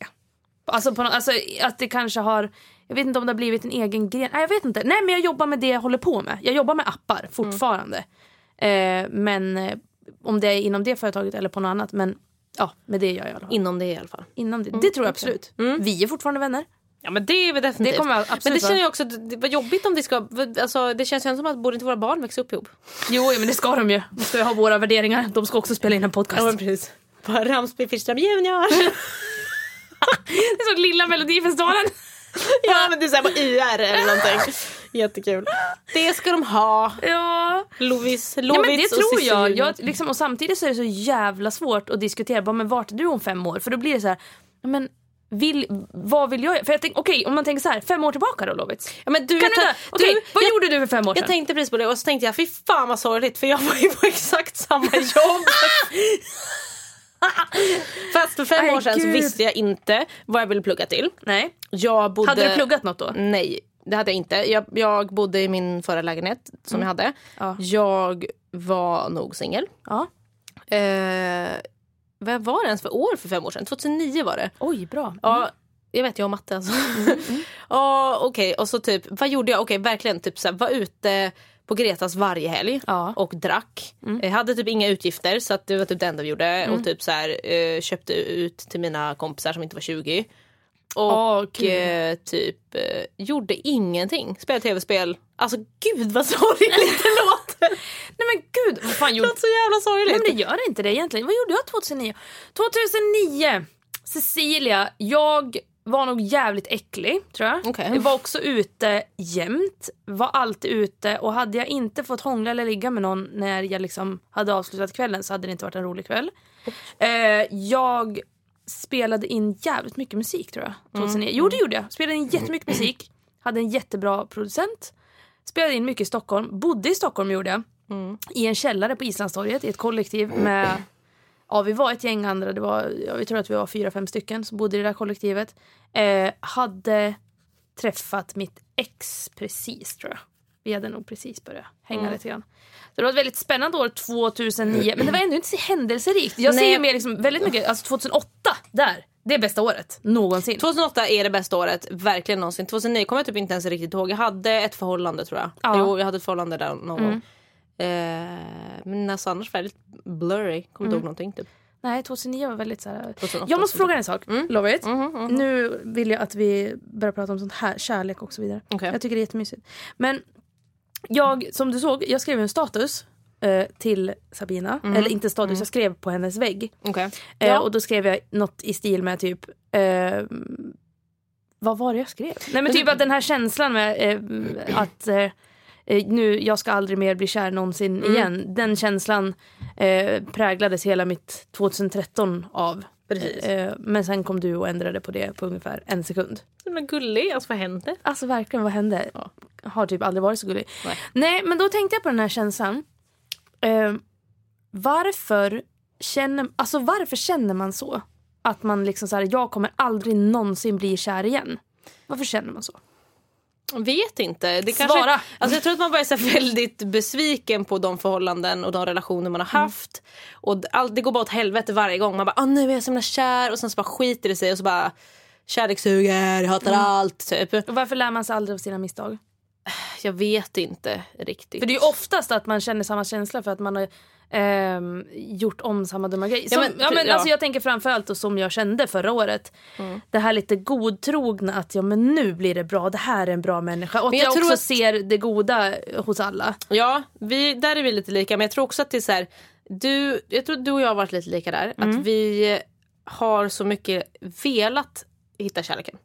Alltså, på, alltså att det kanske har, jag vet inte om det har blivit en egen gren. Nej jag vet inte. Nej men jag jobbar med det jag håller på med. Jag jobbar med appar fortfarande. Eh, men eh, om det är inom det företaget eller på något annat. Men ja, med det gör jag. Inom det i alla fall. Inom det. Det tror jag absolut. Vi är fortfarande vänner. Ja men det är väl definitivt. Det kommer absolut men det känner jag också, det var jobbigt om det ska, alltså det känns ju som att borde inte våra barn växa upp ihop? Jo, men det ska de ju. De ska ju ha våra värderingar. De ska också spela in en podcast. precis. Ramsby Fischström Junior. Det är som lilla Melodifestivalen. ja men det är såhär på IR eller någonting. Jättekul. Det ska de ha. Ja. Lovis, Ja, Lovits men det och tror Cissi jag. Jag liksom, och samtidigt så är det så jävla svårt att diskutera. Bara, men vart är du om fem år? För då blir det så här. ja, Men, vill, vad vill jag? För jag tänk, okej, om man tänker så här, fem år tillbaka då Lovits. Ja, men du, Kan att- okej, du, vad jag, gjorde du för fem år sedan? Jag tänkte precis på det och så tänkte jag fy fan vad sorgligt för jag var ju på exakt samma jobb. Fast för fem Aj, år sedan så gud. visste jag inte vad jag ville plugga till. Nej. Jag bodde... Hade du pluggat något då? Nej, det hade jag inte. Jag, jag bodde i min förra lägenhet som jag hade. Mm. Ja. Jag var nog singel. Ja. Eh, vad var det ens för år för fem år sedan? 2009 var det. Oj, bra. Ja, jag vet, jag har matte alltså. Ja, okej. Och så typ, vad gjorde jag? Okej, verkligen typ så här, var ute på Gretas varje helg Ja. och drack. Jag hade typ inga utgifter så att det var typ det enda vi gjorde. Och typ så här, eh, köpte ut till mina kompisar som inte var 20. Och kul. eh, typ eh, gjorde ingenting. Spelade tv-spel. Alltså gud vad sorgligt det låter. Nej men gud, vad fan Det gjorde... låter så jävla sorgligt. Men det gör inte det egentligen. Vad gjorde jag 2009? 2009, Cecilia, jag var nog jävligt äcklig tror jag. Okej. Jag var också ute jämt, var alltid ute och hade jag inte fått hångla eller ligga med någon när jag liksom hade avslutat kvällen så hade det inte varit en rolig kväll. Eh, jag spelade in jävligt mycket musik tror jag. 2009. Jo det gjorde jag. Spelade in jättemycket musik. Hade en jättebra producent. Spelade in mycket i Stockholm. Bodde i Stockholm gjorde jag. I en källare på Islandstorget i ett kollektiv med Ja, vi var ett gäng andra. Det var, ja, vi tror att vi var fyra, fem stycken som bodde i det där kollektivet. Eh, hade träffat mitt ex precis, tror jag. Vi hade nog precis börjat hänga lite grann. Så det var ett väldigt spännande år 2009, men det var ändå inte så händelserikt. Jag ser Nej. ju mer liksom väldigt mycket, alltså 2008, där. Det är bästa året någonsin. 2008 är det bästa året, verkligen någonsin. 2009 kommer jag typ inte ens riktigt ihåg. Jag hade ett förhållande tror jag. Ja. Jo, jag hade ett förhållande där någon gång. Eh, men alltså annars väldigt blurry. Kommer inte ihåg någonting typ. Nej, 2009 var väldigt så här... 2008, Jag måste fråga en sak, Lovit. Mhm, Nu vill jag att vi börjar prata om sånt här, kärlek och så vidare. Okej. Jag tycker det är jättemysigt. Men jag, som du såg, jag skrev en status eh, till Sabina. Eller inte status, jag skrev på hennes vägg. Okej. Eh, Ja. och då skrev jag något i stil med typ eh, vad var det jag skrev? Nej men typ att den här känslan med eh, att eh, nu, jag ska aldrig mer bli kär någonsin igen. Den känslan eh, präglades hela mitt 2013 av. Eh, men sen kom du och ändrade på det på ungefär en sekund. Så himla gullig. Alltså vad hände? Alltså verkligen, vad hände? Har typ aldrig varit så gullig. Nej. Nej, men då tänkte jag på den här känslan. Eh, varför, känner, alltså varför känner man så? Att man liksom så här, jag kommer aldrig någonsin bli kär igen. Varför känner man så? Vet inte. Det Svara. kanske, alltså jag tror att man bara är så väldigt besviken på de förhållanden och de relationer man har haft. Och d- allt, det går bara åt helvete varje gång. Man bara ah, nu är jag så himla kär och sen så bara skiter det sig och så bara kärlekssuger, jag hatar allt. Typ. Och varför lär man sig aldrig av sina misstag? Jag vet inte riktigt. För det är ju oftast att man känner samma känsla för att man har ehm, gjort om samma dumma grej. Som, Ja, ja, men- men, ja. Mm. Alltså, jag tänker framförallt och som jag kände förra året. Det här lite godtrogna att ja men nu blir det bra, det här är en bra människa. Och att Men jag, jag tror också att- ser det goda hos alla. Ja, vi, där är vi lite lika. Men jag tror också att det är så här, du, jag tror du och jag har varit lite lika där. Mm. Att vi har så mycket velat hitta kärleken.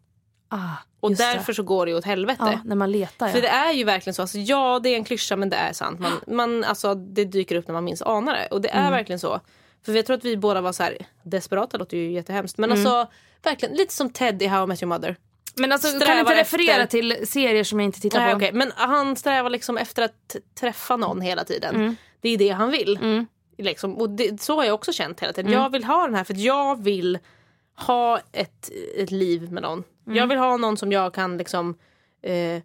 Ah, Och just det. därför så går det åt helvete. Ja, när man letar. För Ja. det är ju verkligen så. Alltså, ja, det är en klyscha men det är sant. Man, man, alltså, det dyker upp när man minst anar det. Och det är verkligen så. För jag tror att vi båda var så här, desperata låter ju jättehemskt. Men alltså verkligen lite som Ted i How I Met Your Mother. Men alltså, kan du inte referera efter- till serier som jag inte tittar Nej, på? okej. Men han strävar liksom efter att träffa någon hela tiden. Det är det han vill. Liksom. Och det, så har jag också känt hela tiden. Jag vill ha den här för jag vill ha ett, ett liv med någon. Jag vill ha någon som jag kan liksom eh,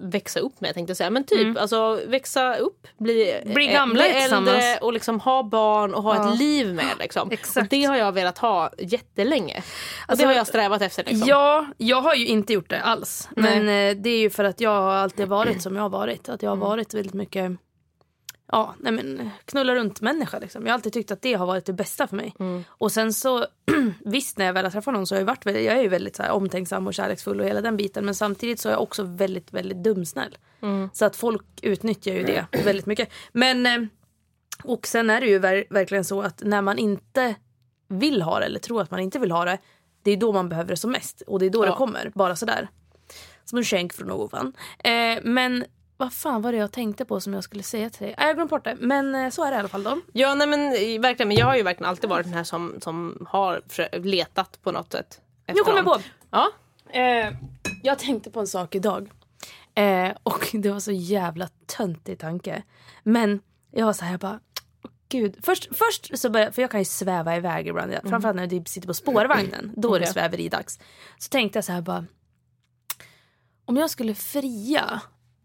växa upp med tänkte jag säga. Men typ alltså växa upp, bli, Mm. Bli eh, gamla bli tillsammans. och liksom ha barn och ha Ja. ett liv med. Liksom. Exakt. Och det har jag velat ha jättelänge. Och Alltså, det har jag strävat efter. Liksom. Ja, jag har ju inte gjort det alls. Nej. Men eh, det är ju för att jag har alltid varit som jag har varit. Att jag har Mm. varit väldigt mycket Ja, nej men knulla runt människa liksom. Jag har alltid tyckt att det har varit det bästa för mig. Mm. Och sen så visst när jag väl har träffat någon så har jag varit jag är ju väldigt så här, omtänksam och kärleksfull och hela den biten. Men samtidigt så är jag också väldigt, väldigt dumsnäll. Mm. Så att folk utnyttjar ju det väldigt mycket. Men eh, och sen är det ju ver- verkligen så att när man inte vill ha det eller tror att man inte vill ha det. Det är då man behöver det som mest. Och det är då Ja. det kommer. Bara sådär. Som en skänk från ovan. Eh, men vad fan var det jag tänkte på som jag skulle säga till dig? Jag glömde bort det. Men eh, så är det i alla fall då. Ja, nej, men, eh, verkligen, men jag har ju verkligen alltid varit den här som, som har letat på något sätt. Nu kommer jag på. Ja. Eh, jag tänkte på en sak idag. Eh, och det var så jävla töntig tanke. Men jag var så här, jag bara... Gud. Först, först så började, för jag kan ju sväva iväg ibland. Framförallt när jag typ sitter på spårvagnen. Då är det sväveridags. Så tänkte jag så här bara... Om jag skulle fria,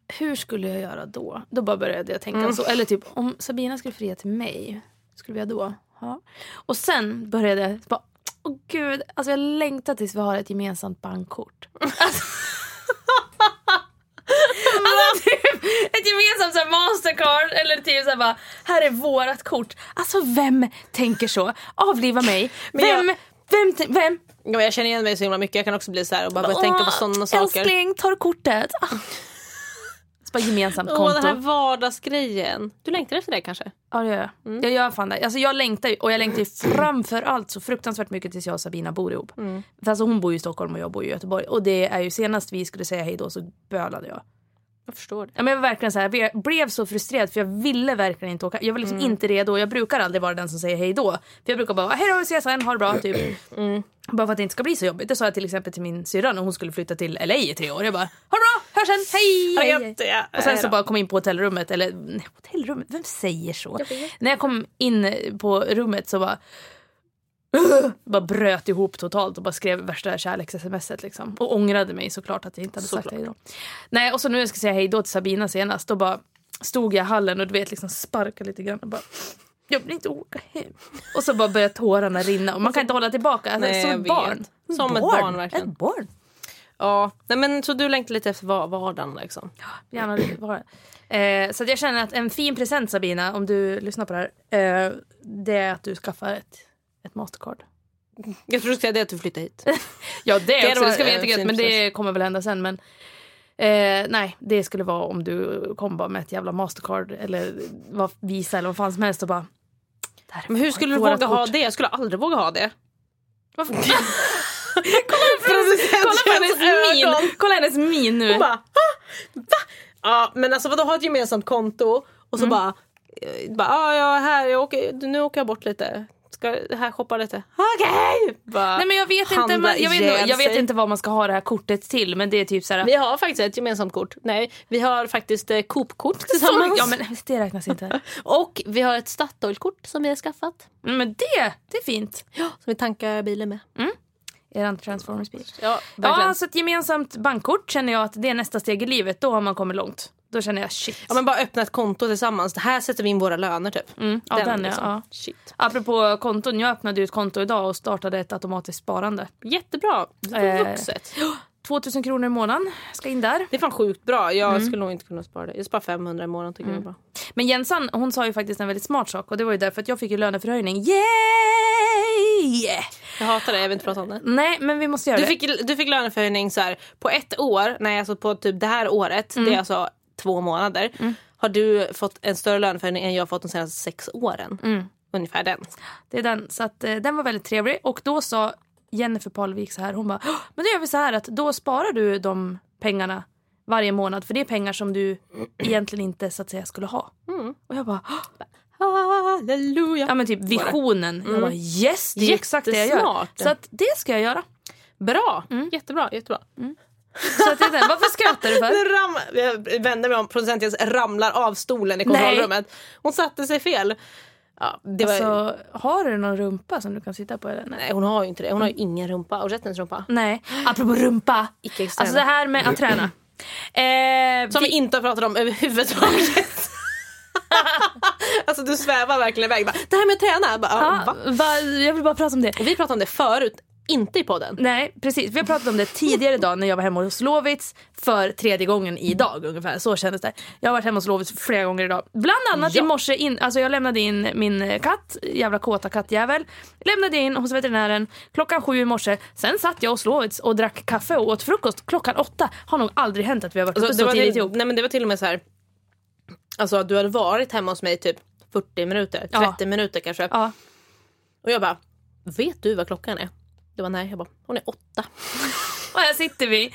hur skulle jag göra då? Då bara började jag tänka så. Eller typ om Sabina skulle fria till mig, skulle vi göra då? Ja. Och sen började jag bara... Åh gud, alltså jag längtar tills vi har ett gemensamt bankkort. Alltså typ ett gemensamt så här, mastercard eller typ så här bara, här är vårat kort. Alltså vem tänker så? Avliva mig. Jag- Vem, vem, vem? Ja, jag känner igen mig så himla mycket. Jag kan också bli så här och bara börja tänka på sådana saker. Älskling, tar kortet. Bara gemensamt Åh, konto. den här vardagsgrejen. Du längtar efter det kanske? Ja det gör jag. Mm. Jag gör fan det. Alltså, jag längtar ju, och jag längtar ju framför allt så fruktansvärt mycket tills jag och Sabina bor ihop. Mm. För alltså, hon bor ju i Stockholm och jag bor i Göteborg. Och det är ju senast vi skulle säga hej då så bölade jag. Jag förstår. Ja, men jag var verkligen så här, jag blev så frustrerad för jag ville verkligen inte åka. Jag var liksom inte redo. Jag brukar aldrig vara den som säger hej då. För jag brukar bara hej då, vi ses sen, ha det bra typ. Bara för att det inte ska bli så jobbigt. Det sa jag till exempel till min syrra när hon skulle flytta till LA i tre år. Jag bara ha det bra, hörs sen, hej! hej, hej. Ja, Och sen så bara kom in på hotellrummet, eller nej, hotellrummet, vem säger så? När jag kom in på rummet så bara bara bröt ihop totalt och bara skrev värsta kärleks-smset liksom. Och ångrade mig såklart att jag inte hade sagt Såklart. hej då. Nej och så nu jag ska säga hej då till Sabina senast, då bara stod jag i hallen och du vet liksom sparkade lite grann och bara jag vill inte åka hem. Och så bara började tårarna rinna och man kan inte hålla tillbaka. Alltså, Nej, som ett barn. Som ett barn, verkligen. Ett barn. Ja, nej, men så du längtar lite efter var- vardagen liksom? Gärna lite bara. Eh, så jag känner att en fin present Sabina, om du lyssnar på det här, eh, det är att du skaffar ett, ett mastercard. Jag tror du skulle säga det att du flyttar hit. Ja det, Det också, var, det ska bli jättegött men det kommer väl hända sen. Men, eh, nej, det skulle vara om du kom bara med ett jävla mastercard eller vad, Visa eller vad fan som helst och bara... "Där är Men hur skulle du våga ha kort." det? Jag skulle aldrig våga ha det. Varför? kolla, på hennes min, kolla hennes min nu. Hon bara, "Ah, va? Ja, men alltså vadå ha ett gemensamt konto och så bara, eh, bara ah, ja, här, jag åker, nu åker jag bort lite. Ska här shoppa lite. Okej! Nej men jag vet inte, men, jag, vet, jag vet inte vad man ska ha det här kortet till men det är typ såhär... Vi har faktiskt ett gemensamt kort. Nej, vi har faktiskt eh, Coop-kort tillsammans. Ja men det räknas inte. Och vi har ett Statoil-kort som vi har skaffat. Mm, Men det, det är fint. Som vi tankar bilen med. Er Transformers-bil. Ja, Ja, verkligen. så ett gemensamt bankkort känner jag att det är nästa steg i livet. Då har man kommit långt. Då känner jag shit. Ja, men bara öppna ett konto tillsammans. Det här sätter vi in våra löner typ. Mm, ja, den, ja, ja. Shit. Apropå konton, jag öppnade ju ett konto idag och startade ett automatiskt sparande. Jättebra. Det är Eh. Vuxet. 2000 kronor i månaden ska in där. Det är fan sjukt bra. Jag Mm. skulle nog inte kunna spara det. Jag sparar 500 i månaden tycker jag är bra. Men Jensan hon sa ju faktiskt en väldigt smart sak och det var ju därför att jag fick ju löneförhöjning. Yay! Jag hatar det, jag vill inte prata om det. Nej men vi måste göra Du det. fick, du fick löneförhöjning så här, på ett år, nej alltså på typ det här året, Mm. det är alltså två månader, har du fått en större löneförhöjning än jag fått de senaste sex åren. Mm. ungefär den. Det är den. Så att, eh, den var väldigt trevlig. Och då sa Jennifer Parlevik så här. Hon bara, "Åh, men då gör vi så här att då sparar du de pengarna varje månad. För det är pengar som du egentligen inte så att säga skulle ha. Och jag bara. Halleluja. ja men typ visionen. Jag bara yes, det är exakt det jag gör. Så att det ska jag göra. Bra, jättebra. jättebra. Så att det. Varför skrattar du för? Ram... Jag vänder mig om, producent Jens ramlar av stolen i kontrollrummet. Hon satte sig fel. Ja, det var... Alltså, har du någon rumpa som du kan sitta på? Eller? Nej. Hon har ju inte det. Hon har ju ingen rumpa. Och rättens rumpa. Nej. Apropå rumpa. Icke. Alltså det här med att träna. Eh, Som vi vi, inte har pratat om överhuvudtaget. alltså du svävar verkligen iväg. Bara, det här med att träna. Bara, ja, va? va, jag vill bara prata om det. Och vi pratade om det förut, inte i podden. Nej precis, vi har pratat om det tidigare idag när jag var hemma hos Lovits för tredje gången idag ungefär. Så kändes det. Jag har varit hemma hos Lovits flera gånger idag. Bland annat Ja. i morse, in, alltså jag lämnade in min katt, jävla kåta kattjävel. Lämnade in hos veterinären klockan sju i morse. Sen satt jag hos Lovits och drack kaffe och åt frukost klockan åtta. Har nog aldrig hänt att vi har varit Alltså, så tidigt till, ihop. nej, men det var till och med så här. Alltså du hade varit hemma hos mig typ 40 minuter, 30 Ja. minuter kanske. Ja. Och jag bara, vet du vad klockan är? Det var nej, jag bara, hon är åtta. Och här sitter vi.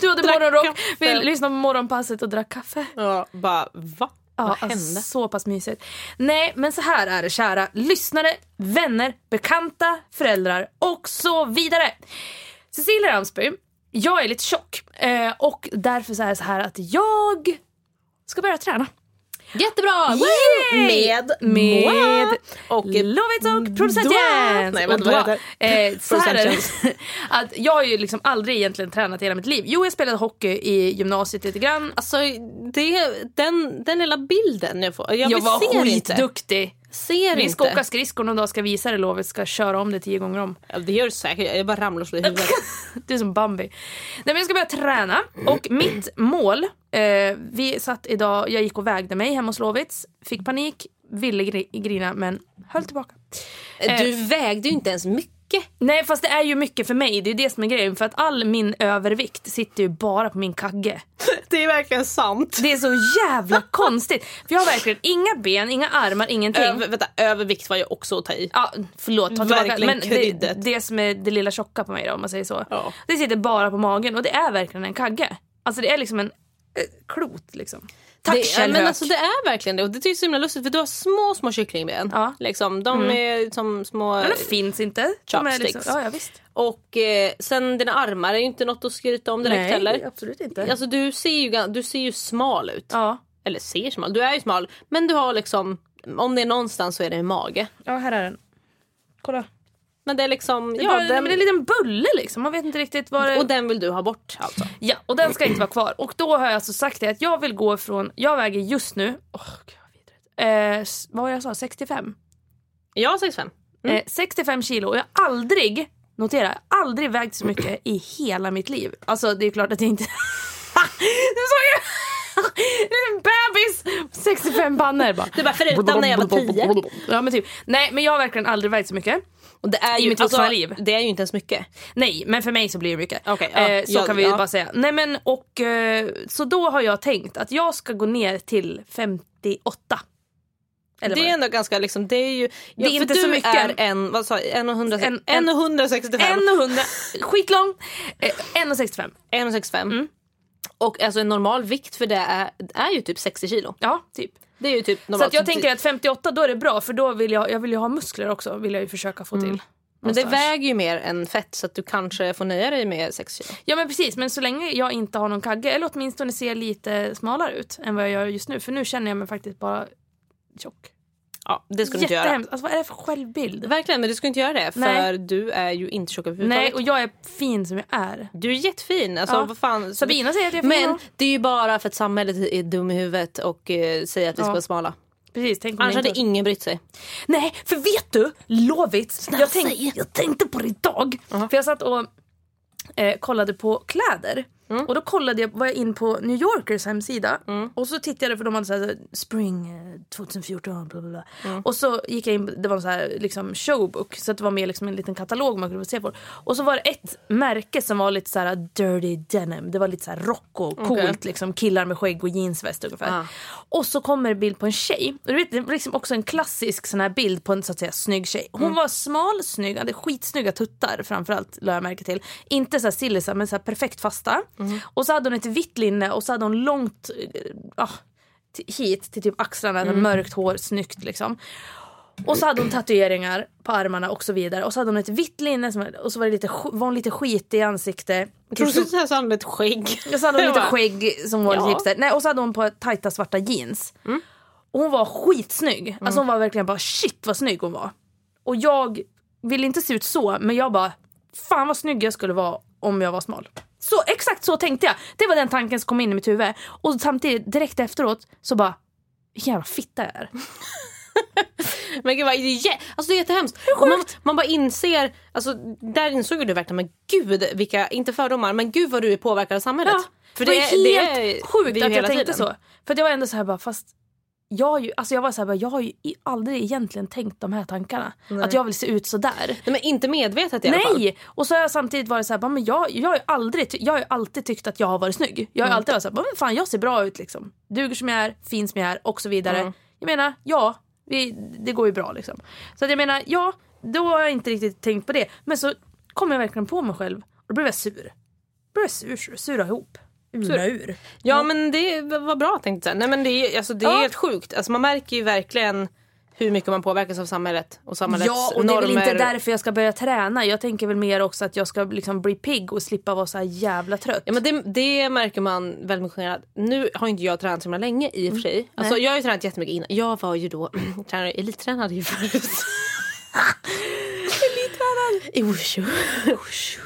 Du hade Drack morgonrock, kaffe. vi lyssnade på morgonpasset och drack kaffe. Ja, bara va? Ja, vad hände? alltså, så pass mysigt. Nej, men så här är det kära lyssnare, vänner, bekanta, föräldrar och så vidare. Cecilia Ramsby, jag är lite tjock eh, och därför så är det så här att jag ska börja träna. Jättebra! Yay! Med, Med och Lovits och producent. Jens. Nej, vänta, vad heter eh, Så här är det. att jag har ju liksom aldrig egentligen tränat hela mitt liv. Jo, jag spelade hockey i gymnasiet lite grann. Alltså det, den, den lilla bilden jag får. Jag, Jag var ser inte. Ser Vi ska inte. åka skridskor någon dag, ska visa det Lovet, ska köra om det tio gånger om. Ja, det gör du säkert. Jag bara ramlar och slår i huvudet. Du är som Bambi. Nej, men jag ska börja träna och mitt mål, eh, vi satt idag, jag gick och vägde mig hemma hos Lovits, fick panik, ville gri- grina men höll tillbaka. Du vägde ju inte ens mycket. Nej fast det är ju mycket för mig, det är det som är grejen för att all min övervikt sitter ju bara på min kagge. Det är verkligen sant. Det är så jävla konstigt. För jag har verkligen inga ben, inga armar, ingenting. Över, vänta, övervikt var ju också att ta i. Ja, förlåt, ta tillbaka. Verkligen Men det, det som är det lilla tjocka på mig då, om man säger så. Ja. Det sitter bara på magen och det är verkligen en kagge. Alltså det är liksom en eh, klot liksom. Tack det, Kjell men alltså det är verkligen det och det är så himla lustigt för du har små små kycklingben. Ja. Liksom, de är som små... Men de finns inte. De liksom, Chopsticks. ja, ja, visst. Och eh, sen dina armar är ju inte något att skryta om direkt Nej, heller. absolut inte. Alltså du ser, ju, du ser ju smal ut. Ja. Eller ser smal, du är ju smal. Men du har liksom, om det är någonstans så är det en mage. ja, här är den. Kolla. Men det är liksom, Det är, ja, bara, den, men det är en liten bulle liksom. Man vet inte riktigt vad det och den vill du ha bort alltså. Ja, och den ska inte vara kvar. Och då har jag alltså sagt det att jag vill gå från, jag väger just nu, åh gud vad vidrigt. Eh, vad jag sa, 65? Jag har 65. Mm. Eh, 65 kilo och jag har aldrig, notera, aldrig vägt så mycket i hela mitt liv. Alltså det är klart att jag inte... du såg är en bebis! 65 pannor bara. Det är bara förutom när jag var 10. Ja men typ. Nej men jag har verkligen aldrig vägt så mycket. Och det är I ju, mitt vuxna liv. Det är ju inte ens mycket. Nej, men för mig så blir det mycket. Ja, eh, så ja, kan vi ja. bara säga. Nej men och eh, så då har jag tänkt att jag ska gå ner till 58. Eller det är ändå ganska liksom, det är ju... Det är inte du så mycket. är en, vad sa jag, en, och hundra- En- en, en- och 165. 100, skitlång, eh, 1,65. 1,65. Mm. Och alltså en normal vikt för det är, är ju typ 60 kilo. Ja, typ. Det är ju typ Så normalt. att jag tänker att 58 då är det bra för då vill jag, jag vill ju ha muskler också. Vill jag ju försöka få till. Mm. Men det väger ju mer än fett så att du kanske får nöja dig med 6 kilo. Ja men precis, men så länge jag inte har någon kagge eller åtminstone ser lite smalare ut än vad jag gör just nu. För nu känner jag mig faktiskt bara tjock. Ja, det ska du inte göra. Alltså vad är det för självbild? Verkligen, men du ska inte göra det för Nej. du är ju inte tjock överhuvudtaget. Nej, och jag är fin som jag är. Du är jättefin. Alltså, Ja. vad fan. Sabina säger att jag är fin. Men det är ju bara för att samhället är dum i huvudet och eh, säger att vi ska Ja. vara smala. Precis, tänk Annars hade ingen brytt sig. Nej, för vet du? Lovits. Jag, tänk, jag tänkte på det idag. För jag satt och eh, kollade på kläder. Och då kollade jag, var jag in på New Yorkers hemsida och så tittade jag för de hade så här, spring eh, 2014 bla bla bla. Och så gick jag in, det var en så här liksom showbook så att det var med liksom en liten katalog man kunde se på. Och så var det ett märke som var lite så här dirty denim. Det var lite så här rock och coolt Okej. liksom killar med skägg och jeansväst ungefär. Ah. Och så kommer bild på en tjej. Och du vet, det var liksom också en klassisk sån här bild på en så att säga snygg tjej. Hon Mm. var smal, snygg, hade skitsnygga tuttar framförallt la jag märke till. Inte så här sillisar men så här perfekt fasta. Mm. Och så hade hon ett vitt linne och så hade hon långt eh, ah, hit till typ axlarna, Mm. mörkt hår, snyggt liksom. Och så hade hon tatueringar på armarna och så vidare. Och så hade hon ett vitt linne som, och så var, det lite, var hon lite skit i ansiktet. Tror du skulle säga hade ett skägg. Och så hade hon lite skägg som var Ja. lite hipster. Nej, och så hade hon på tajta svarta jeans. Och hon var skitsnygg. Alltså hon var verkligen bara shit vad snygg hon var. Och jag ville inte se ut så men jag bara fan vad snygg jag skulle vara om jag var smal. Så exakt så tänkte jag. Det var den tanken som kom in i mitt huvud. Och samtidigt direkt efteråt så bara vilken jävla fitta jag är. Men gud vad, det, är, jä- alltså det är jättehemskt. Och man, man bara inser, alltså där insåg du verkligen, men gud vilka, inte fördomar, men gud vad du är påverkad av samhället. Ja, för det, är helt det är sjukt vi ju att jag tänkte tiden. så. För jag var ändå så här bara fast jag, ju, alltså jag var så här, jag har ju aldrig egentligen tänkt de här tankarna. Att jag vill se ut så där. Nej, men inte medvetet i alla fall. Nej! Och så har jag samtidigt varit så här, men jag, jag, har aldrig, jag har alltid tyckt att jag har varit snygg. Jag har Mm. alltid varit så här, men fan jag ser bra ut liksom. Duger som jag är, fin som jag är och så vidare. Mm. Jag menar, ja, vi, det går ju bra liksom. Så att jag menar, ja, då har jag inte riktigt tänkt på det. Men så kom jag verkligen på mig själv och då blev jag sur. Då blev jag sur sura ihop. Ura ur. Ja men det var bra tänkte jag. Nej men det är, alltså, det är Ja. helt sjukt. Alltså, man märker ju verkligen hur mycket man påverkas av samhället och samhällets Ja och det är väl normer. inte därför jag ska börja träna. Jag tänker väl mer också att jag ska liksom bli pigg och slippa vara så här jävla trött. Ja, men det, det märker man väldigt mycket skillnad. Nu har inte jag tränat så himla länge i och för sig. Alltså, jag har ju tränat jättemycket innan. Jag var ju då tränare, elittränade ju förut. I Wushu.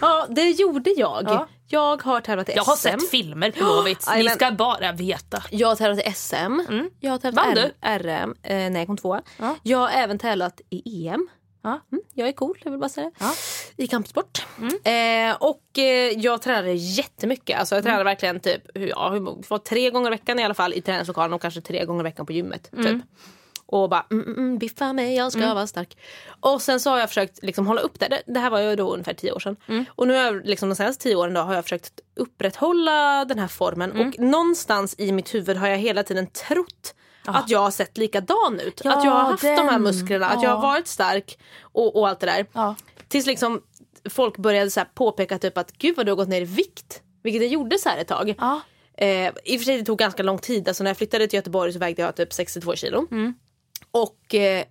Ja det gjorde jag. Ja. Jag har tävlat i jag har SM. sett filmer på Lovits. Ni ska bara veta. Jag har tävlat i SM. Jag har tävlat Vann R- RM eh, när jag kom tvåa. Ja. Jag har även tävlat i EM. Ja. Mm, jag är cool, jag vill bara säga det. Ja. I kampsport. Eh, och eh, jag tränade jättemycket. Alltså jag tränade verkligen typ ja, hur, tre gånger i veckan i alla fall i träningslokalen och kanske tre gånger i veckan på gymmet. Typ. Och bara mm, mm, mm, biffa mig, jag ska vara stark. Och sen så har jag försökt liksom hålla upp det. det. Det här var ju då ungefär tio år sedan. Och nu har jag, liksom, de senaste tio åren då, har jag försökt upprätthålla den här formen. Och någonstans i mitt huvud har jag hela tiden trott att jag har sett likadan ut. Ja, att jag har haft de här den. musklerna, att jag har Ja. varit stark och, och allt det där. Ja. Tills liksom folk började så påpeka typ att gud vad du har gått ner i vikt. Vilket jag gjorde så här ett tag. Ja. Eh, I och för sig det tog ganska lång tid. Alltså när jag flyttade till Göteborg så vägde jag typ 62 kilo. Och eh,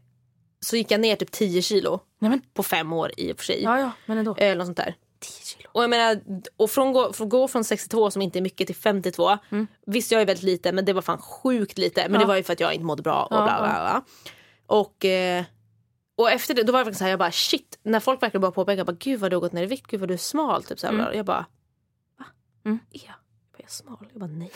så gick jag ner typ 10 kilo Nej, men, på fem år i och för sig. ja, ja, men ändå. Eller något sånt där. 10 kilo. Och jag menar, och från gå, från, gå från 62 som inte är mycket till 52. Visst jag är väldigt lite men det var fan sjukt lite. Men Ja. det var ju för att jag inte mådde bra och Ja, bla bla bla. Och, eh, och efter det då var jag verkligen så här, jag bara shit. När folk verkligen bara påpekar, bara, gud vad du har gått ner i vikt, gud vad du är smal. Typ, så här, bla. Jag bara, va? Mm. Är jag? Är jag smal? Jag bara nej.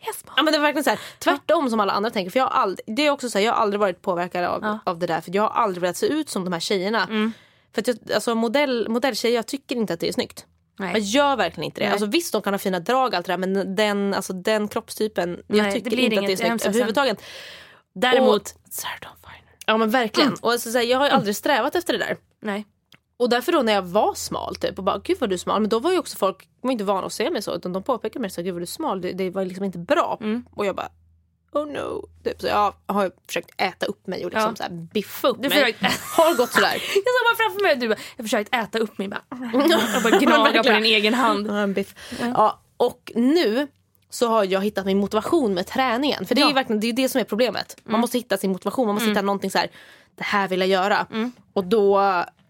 Jag? Ja, men det var verkligen så här, tvärtom som alla andra tänker. För jag har aldrig, det är också så här, jag har aldrig varit påverkad av, Ja. av det där. För jag har aldrig velat se ut som de här tjejerna. För att jag, alltså modell, modelltjejer, jag tycker inte att det är snyggt. Jag Nej. gör verkligen inte det. Nej. Alltså, visst de kan ha fina drag allt där men den, alltså, den kroppstypen, jag Nej, det tycker inte att det är. Jag snyggt överhuvudtaget. Däremot, Sarah Dawn Finer. Ja men verkligen. Och alltså, så här, jag har ju aldrig strävat efter det där. Nej. Och därför då när jag var smal typ och bara gud vad du är smal. Men då var ju också folk de var inte vana att se mig så utan de påpekade mig så gud vad du är smal. Det, det var liksom inte bra. Och jag bara oh no. Typ. Så jag har försökt äta upp mig och liksom Ja. så här biffa upp Du mig. försökte- Har gått sådär. Jag såg bara framför mig att du bara, jag försökt äta upp mig. Bara, jag bara gnaga på din egen hand. Ja, biff. Ja, och nu så har jag hittat min motivation med träningen. För det är Ja. verkligen det, är det som är problemet. Man måste hitta sin motivation. Man måste hitta någonting så här. Det här vill jag göra. Och då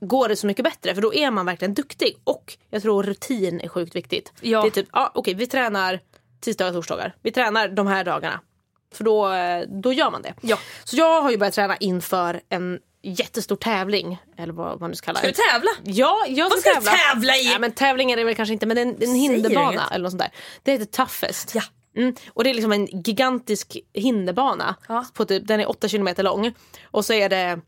går det så mycket bättre. För då är man verkligen duktig. Och jag tror rutin är sjukt viktigt. Ja. Det är typ, ja, okej vi tränar tisdagar och torsdagar. Vi tränar de här dagarna. För då, då gör man det. Ja. Så jag har ju börjat träna inför en jättestor tävling. Eller vad man nu ska kalla Ska det. du tävla? Ja, jag Vad ska ska du tävla. i? Ja, men tävling är det väl kanske inte men det är en, en hinderbana eller något sånt där. Det heter Toughest. Ja. Mm. Och det är liksom en gigantisk hinderbana. Ja. På typ, den är 8 kilometer lång. Och så är det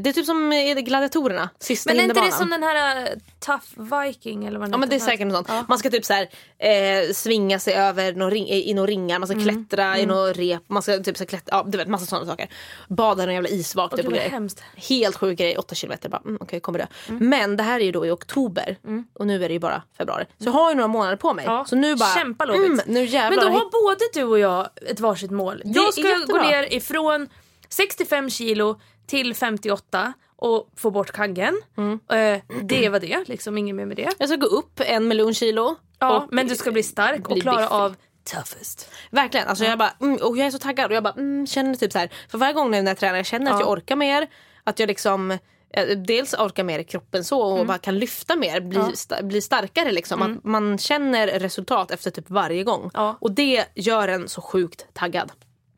Det är typ som eh, gladiatorerna, sista Men är inte det som den här uh, Tough Viking eller vad den Ja men det är säkert något sånt. Ja. Man ska typ så här, eh, svinga sig över några ring, i några ringar, man ska Mm. klättra i några rep, man ska typ så klättra, ja du vet massa sådana saker. Bada i någon jävla isvak typ och vad grejer. hemskt. Helt sjuk grej, 8 kilometer bara, mm, okej kommer det. Men det här är ju då i oktober och nu är det ju bara februari. Så jag har ju några månader på mig. Ja. Så nu bara, Kämpa mm, nu jävlar. Men då har både du och jag ett varsitt mål. Jag ska gå ner ifrån 65 kilo till 58 och få bort kaggen. Mm. Eh, det var det, liksom inget mer med det. Jag ska gå upp en miljon kilo. Ja, och- men du ska bli stark och bli klara biffig. av toughest. Verkligen, alltså jag bara, mm, och jag är så taggad och jag bara mm, känner typ så här. För varje gång när jag tränar jag känner att Ja. jag orkar mer. Att jag liksom eh, dels orkar mer i kroppen så och bara kan lyfta mer, bli, Mm. Ja. sta, bli starkare liksom. Att man känner resultat efter typ varje gång. Ja. Och det gör en så sjukt taggad.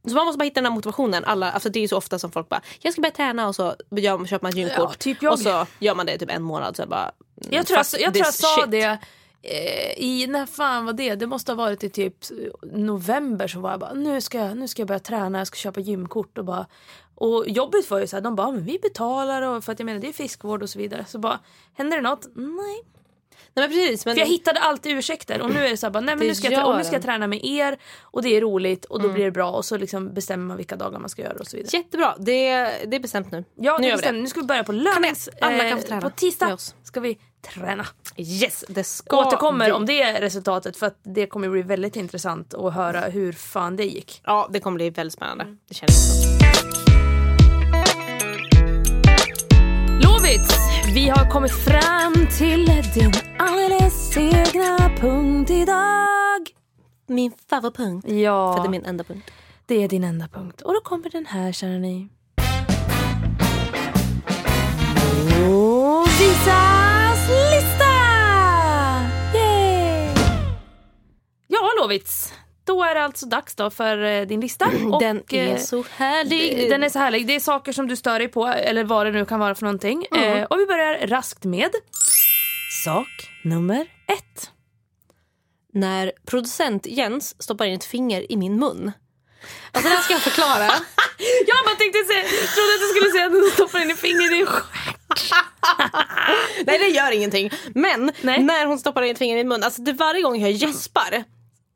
Så man måste bara hitta den här motivationen. Alla, alltså det är ju så ofta som folk bara, jag ska börja träna och så gör, köper man ett gymkort. Ja, typ. Och så gör man det typ en månad. Så bara, mm, Jag tror jag, jag, tror jag sa shit. det eh, i, när fan var det? Det måste ha varit i typ november så var jag bara nu ska jag, nu ska jag börja träna, jag ska köpa gymkort och bara och jobbet var ju så här, de bara men vi betalar och för att jag menar det är fiskvård och så vidare. Så bara händer det något? Nej. Nej, men precis, men För jag hittade alltid ursäkter och nu är det så här, bara, nej men nu ska, jag, och nu ska jag träna med er och det är roligt och då blir det bra och så liksom bestämmer man vilka dagar man ska göra och så vidare. Jättebra, det, det är bestämt nu. Ja, nu det. nu ska vi börja på lördags. alla kan få eh, träna på med tisdag ska vi träna. Yes, det ska Återkommer vi. om det är resultatet för att det kommer bli väldigt intressant att höra hur fan det gick. Ja, det kommer bli väldigt spännande. Mm. Det känns så. Lovits! Vi har kommit fram till din alldeles egna punkt idag. Min favoritpunkt. Ja, För det är min enda punkt. det är din enda punkt. Och då kommer den här, kära ni. Lovisas lista! Yay! Ja, Lovits. Då är det alltså dags då för eh, din lista. Och, Den är eh, så härlig. Den är så härlig. Det är saker som du stör dig på, eller vad det nu kan vara för någonting. Mm. Eh, och vi börjar raskt med sak nummer ett. När producent Jens stoppar in ett finger i min mun. Alltså det här ska jag förklara. Ja, man tänkte säga, trodde att du skulle säga att du stoppar in i fingret i din. Nej det gör ingenting. Men Nej. när hon stoppar in ett finger i min mun, alltså det varje gång jag gäspar.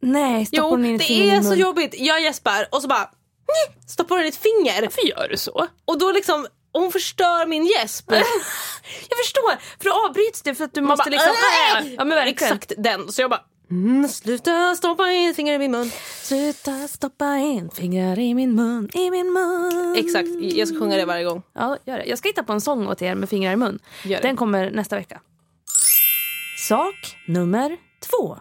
Nej, stoppar Jo, hon in ett finger det i är din så jobbigt. Jag gäspar och så bara stoppar hon in ett finger. Varför gör du så? Och då liksom, hon förstör min gäsp. Jag förstår, för då avbryts det för att du Man måste bara, liksom... "Äh!" Ja men verkligen. Exakt den. Så jag bara, mm, sluta stoppa in finger i min mun. Sluta stoppa in fingrar i min mun, i min mun. Exakt, jag ska sjunga det varje gång. Ja, gör det. Jag ska hitta på en sång åt er med fingrar i mun. Gör det. Den kommer nästa vecka. Sak nummer två.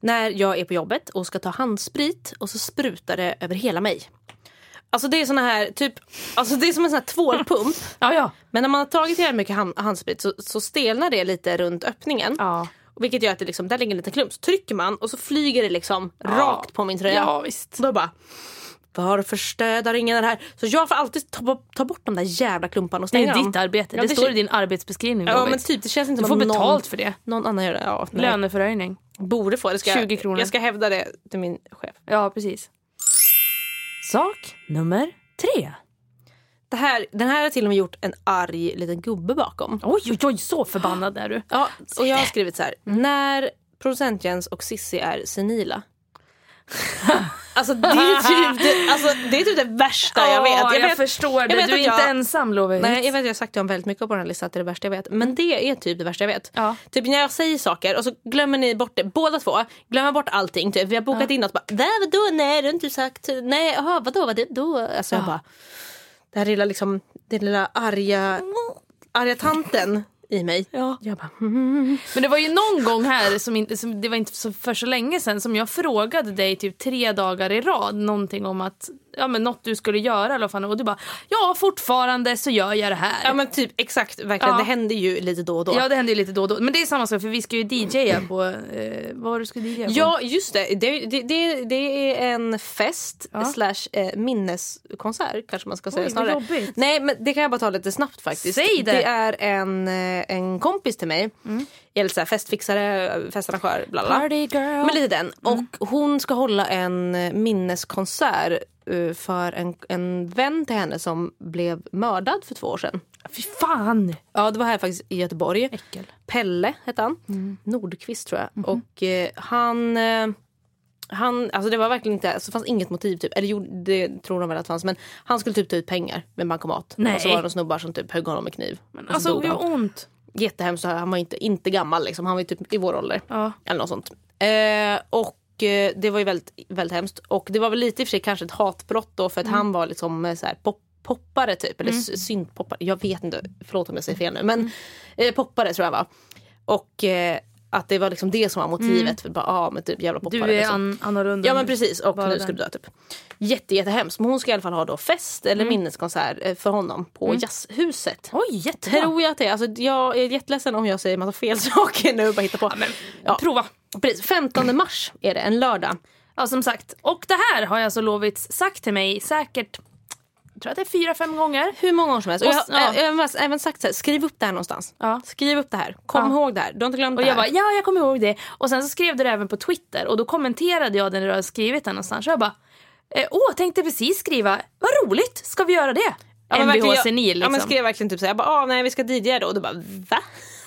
När jag är på jobbet och ska ta handsprit och så sprutar det över hela mig. Alltså det är såna här, typ, alltså det är som en sån här tvålpump. Ja, ja. Men när man har tagit jävligt mycket hand, handsprit så, så stelnar det lite runt öppningen. Ja. Vilket gör att det liksom, där ligger en liten klump. Så trycker man och så flyger det liksom rakt på min tröja. Ja, visst. Då bara, varför städar ingen det här? Så jag får alltid ta, ta bort de där jävla klumparna och Det stänga är dem. ditt arbete. Ja, det, det står i din arbetsbeskrivning. Ja men typ, det känns inte du får att någon, betalt för det. någon annan gör det. Ja, nej. Löneförhöjning. Borde få det. Ska 20 kronor. Jag ska hävda det till min chef. Ja, precis. Sak nummer tre. Det här, den här har till och med gjort en arg liten gubbe bakom. Oj, oj, oj, så förbannad är du. Ja, och jag har skrivit så här. När producent Jens och Sissi är senila. alltså, det är typ det, alltså det är typ det värsta jag vet. Ja, jag, vet förstår det. jag vet du är att inte jag- ensam, Lovits. Nej, jag vet jag har sagt det om väldigt mycket på den här listan att det är det värsta jag vet. Men det är typ det värsta jag vet. Ja. Typ när jag säger saker och så glömmer ni bort det. Båda två glömmer bort allting. Typ. Vi har bokat in något. Bara, "Där, vadå? Nej, du har inte sagt. Nej, aha, vadå? Vad det då? Alltså jag bara. Det här lilla liksom. Den lilla arga, arga tanten i mig. Ja. Jag bara. mm. Men det var ju någon gång här, som inte, som, det var inte så, för så länge sedan, som jag frågade dig typ tre dagar i rad någonting om att, ja men något du skulle göra eller fan, och du bara ja fortfarande så gör jag det här. Ja men typ exakt. Verkligen. Ja. Det händer ju lite då och då. Ja det händer ju lite då och då. Men det är samma sak för vi ska ju DJa på, eh, vad var du skulle DJa på? Ja just det. Det, det, det, det är en fest Ja. slash eh, minneskonsert kanske man ska säga Oj, snarare. Nej men det kan jag bara ta lite snabbt faktiskt. Säg det. Det är en, eh, en kompis till mig. Mm. Lite så här festfixare, festarrangör, bla bla. Party girl. Men lite den. Och hon ska hålla en eh, minneskonsert eh, för en, en vän till henne som blev mördad för två år sedan. Fy fan! Ja, det var här faktiskt i Göteborg. Äckel. Pelle hette han. Nordqvist tror jag. Och eh, han... Eh, han, alltså det var verkligen inte, alltså det fanns inget motiv typ. Eller jo, det tror de väl att fanns. Men han skulle typ ta ut pengar med bankomat. Nej. Och så var det snubbar som typ högg honom med kniv. Så Alltså det gör ont. Jättehemskt. Han var inte, inte gammal liksom. Han var typ i vår ålder. Ja. Eller något sånt. Eh, och eh, det var ju väldigt, väldigt hemskt. Och det var väl lite i och för sig kanske ett hatbrott då för att han var liksom eh, så här pop, poppare typ. Eller mm. syntpoppare. Jag vet inte. Förlåt om jag säger fel nu. Men eh, poppare tror jag var. Och eh, att det var liksom det som var motivet. För bara, ah, men typ jävla Du är liksom. an- annorlunda. Ja men precis och nu ska du dö typ. Jätte, jättehemskt. Men hon ska i alla fall ha då fest eller minneskonsert eh, för honom på Jazzhuset. Oj, jättebra. Tror jag att det är. Alltså, jag är jätteledsen om jag säger massa fel saker nu bara hittar på. Ja, Prova. Precis, 15 mars är det, en lördag. Ja, som sagt. Och det här har jag alltså lovits sagt till mig säkert, tror att det är fyra, fem gånger. Hur många år som helst. Och jag, Och ja. jag, jag har även sagt så här, skriv upp det här någonstans. Ja. Skriv upp det här. Kom Ja. ihåg det här. Du har inte glömt Och det jag här. bara, ja jag kommer ihåg det. Och sen så skrev du det även på Twitter och då kommenterade jag det när du hade skrivit det någonstans. Och jag bara, eh, åh tänkte precis skriva, vad roligt, ska vi göra det? Ja, Mvh jag- senil liksom. Ja men skrev verkligen typ såhär, jag bara, ah, nej vi ska DJa då. Och du bara, va?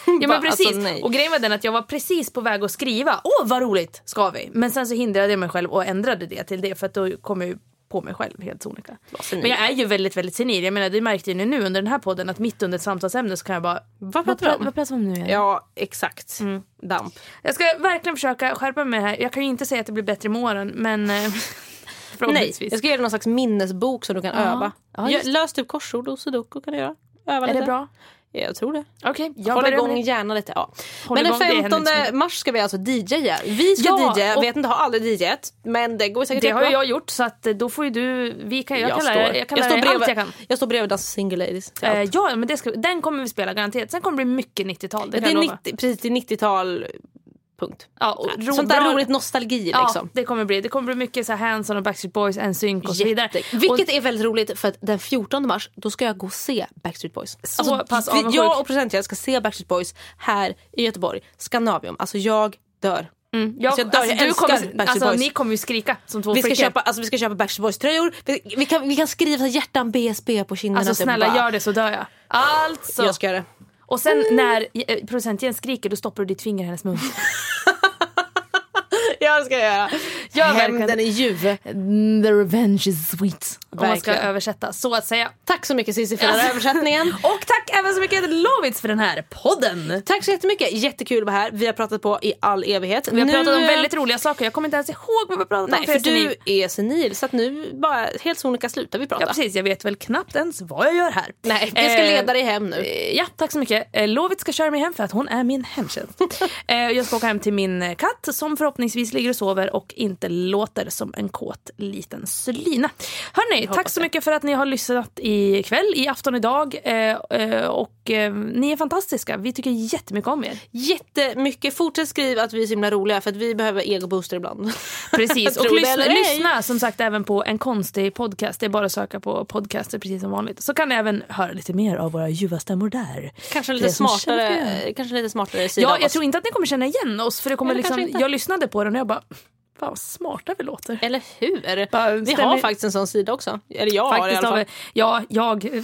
Ja men precis. Alltså, och grejen var den att jag var precis på väg att skriva, åh vad roligt ska vi. Men sen så hindrade jag mig själv och ändrade det till det för att då kom jag ju på mig själv helt sonika. Men jag är ju väldigt väldigt senil. Jag menar det märkte ni nu under den här podden att mitt under ett samtalsämne så kan jag bara, Vad pratar vi om? vad pratar vi om nu igen? Ja exakt. Mm. Damp. Jag ska verkligen försöka skärpa mig här. Jag kan ju inte säga att det blir bättre med åren men eh, Nej, jag ska ge dig någon slags minnesbok som du kan öva. Ja, just Gör- Lös typ korsord och sudoku kan du göra. Öva Är lite. det bra? Ja, jag tror det. Okej, jag Håll med igång det. gärna lite. Ja. Håll men den igång, det händer 15 inte så mycket. mars ska vi alltså DJa. Vi ska Ja, DJa, och- vet inte, har aldrig DJat. Men det går säkert Det har jättebra. jag gjort så att eh, då får ju du, vi kan, jag, jag, kallar, står, jag kallar jag, står bredvid, allt jag kan. jag står bredvid Dansa Single Ladies. Eh, ja men det ska, den kommer vi spela garanterat. Sen kommer det bli mycket 90-tal, det det är lova. 90, precis, det är 90-tal. Punkt. Ja, och ro- Sånt där bra- roligt nostalgi Ja, liksom. det kommer bli. Det kommer bli mycket så här Hanson och Backstreet Boys, NSYNC och så vidare. Vilket och, är väldigt roligt för att den 14 mars då ska jag gå och se Backstreet Boys. Så pass vi- jag och producenten ska se Backstreet Boys här i Göteborg. Scandinavium. Alltså jag dör. mm, jag, alltså, jag dör. alltså, Jag älskar kommer, Backstreet alltså, Boys. Ni kommer ju skrika som två Vi ska, köpa, alltså, vi ska köpa Backstreet Boys tröjor. Vi, vi, kan, vi kan skriva så hjärtan BSB på kinderna. Alltså typ, snälla bara, gör det så dör jag. Alltså. Jag ska göra det. Och sen när eh, producent Jens skriker då stoppar du ditt finger i hennes mun. Jag ska göra. Gör verkligen. Hämnden är ljuv. The revenge is sweet. Om man ska översätta så att säga. Tack så mycket Cissi för den här översättningen. Och tack även så mycket Lovits för den här podden. Tack så jättemycket. Jättekul att vara här. Vi har pratat på i all evighet. Vi har Nu- pratat om väldigt roliga saker. Jag kommer inte ens ihåg vad vi har pratat Nej, om. för jag senil. du är senil. Så att nu bara helt sonika slutar vi prata. Ja precis, jag vet väl knappt ens vad jag gör här. Nej, jag ska Eh, leda dig hem nu. Eh, Ja, tack så mycket. Eh, Lovit ska köra mig hem för att hon är min hemtjänst. Eh, jag ska åka hem till min katt som förhoppningsvis ligger och sover och inte låter som en kåt liten slyna. Hörni, tack så det. mycket för att ni har lyssnat ikväll, i afton idag. Eh, eh, och eh, ni är fantastiska. Vi tycker jättemycket om er. Jättemycket. Fortsätt skriva att vi är så himla roliga för att vi behöver egobooster ibland. Precis, och lyssna, lyssna som sagt även på en konstig podcast. Det är bara att söka på podcaster precis som vanligt. Så kan ni även höra lite mer av våra ljuva stämmor där. Kanske lite smartare, kanske lite smartare sida Ja, jag tror inte att ni kommer känna igen oss för det kommer Eller liksom, jag lyssnade på den jag bara, fan vad smarta vi låter. Eller hur? Bara Vi ställer- har faktiskt en sån sida också. Eller jag har i Faktiskt alla fall. ja, jag eh,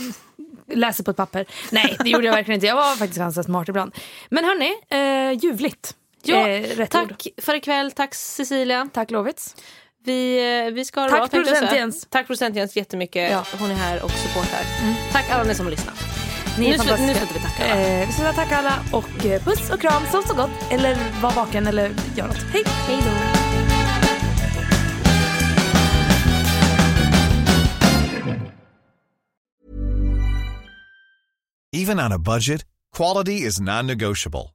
läser på ett papper. Nej, det gjorde jag verkligen inte. Jag var faktiskt ganska smart ibland. Men hörni, eh, ljuvligt. Ja, eh, tack ord. för ikväll. Tack Cecilia. Tack Lovits. Vi, eh, vi ska Tack producent. Jens. Tack producent Jens jättemycket. Ja. Hon är här och supportar. Tack alla ni som har lyssnat. Ni är Nu fantastiska. nu slutar vi tacka, va? Eh, vi slutar tacka alla och eh, puss och kram, sov så gott. Eller var vaken eller gör något. Hej! Hej då. Even on a budget, quality is non-negotiable.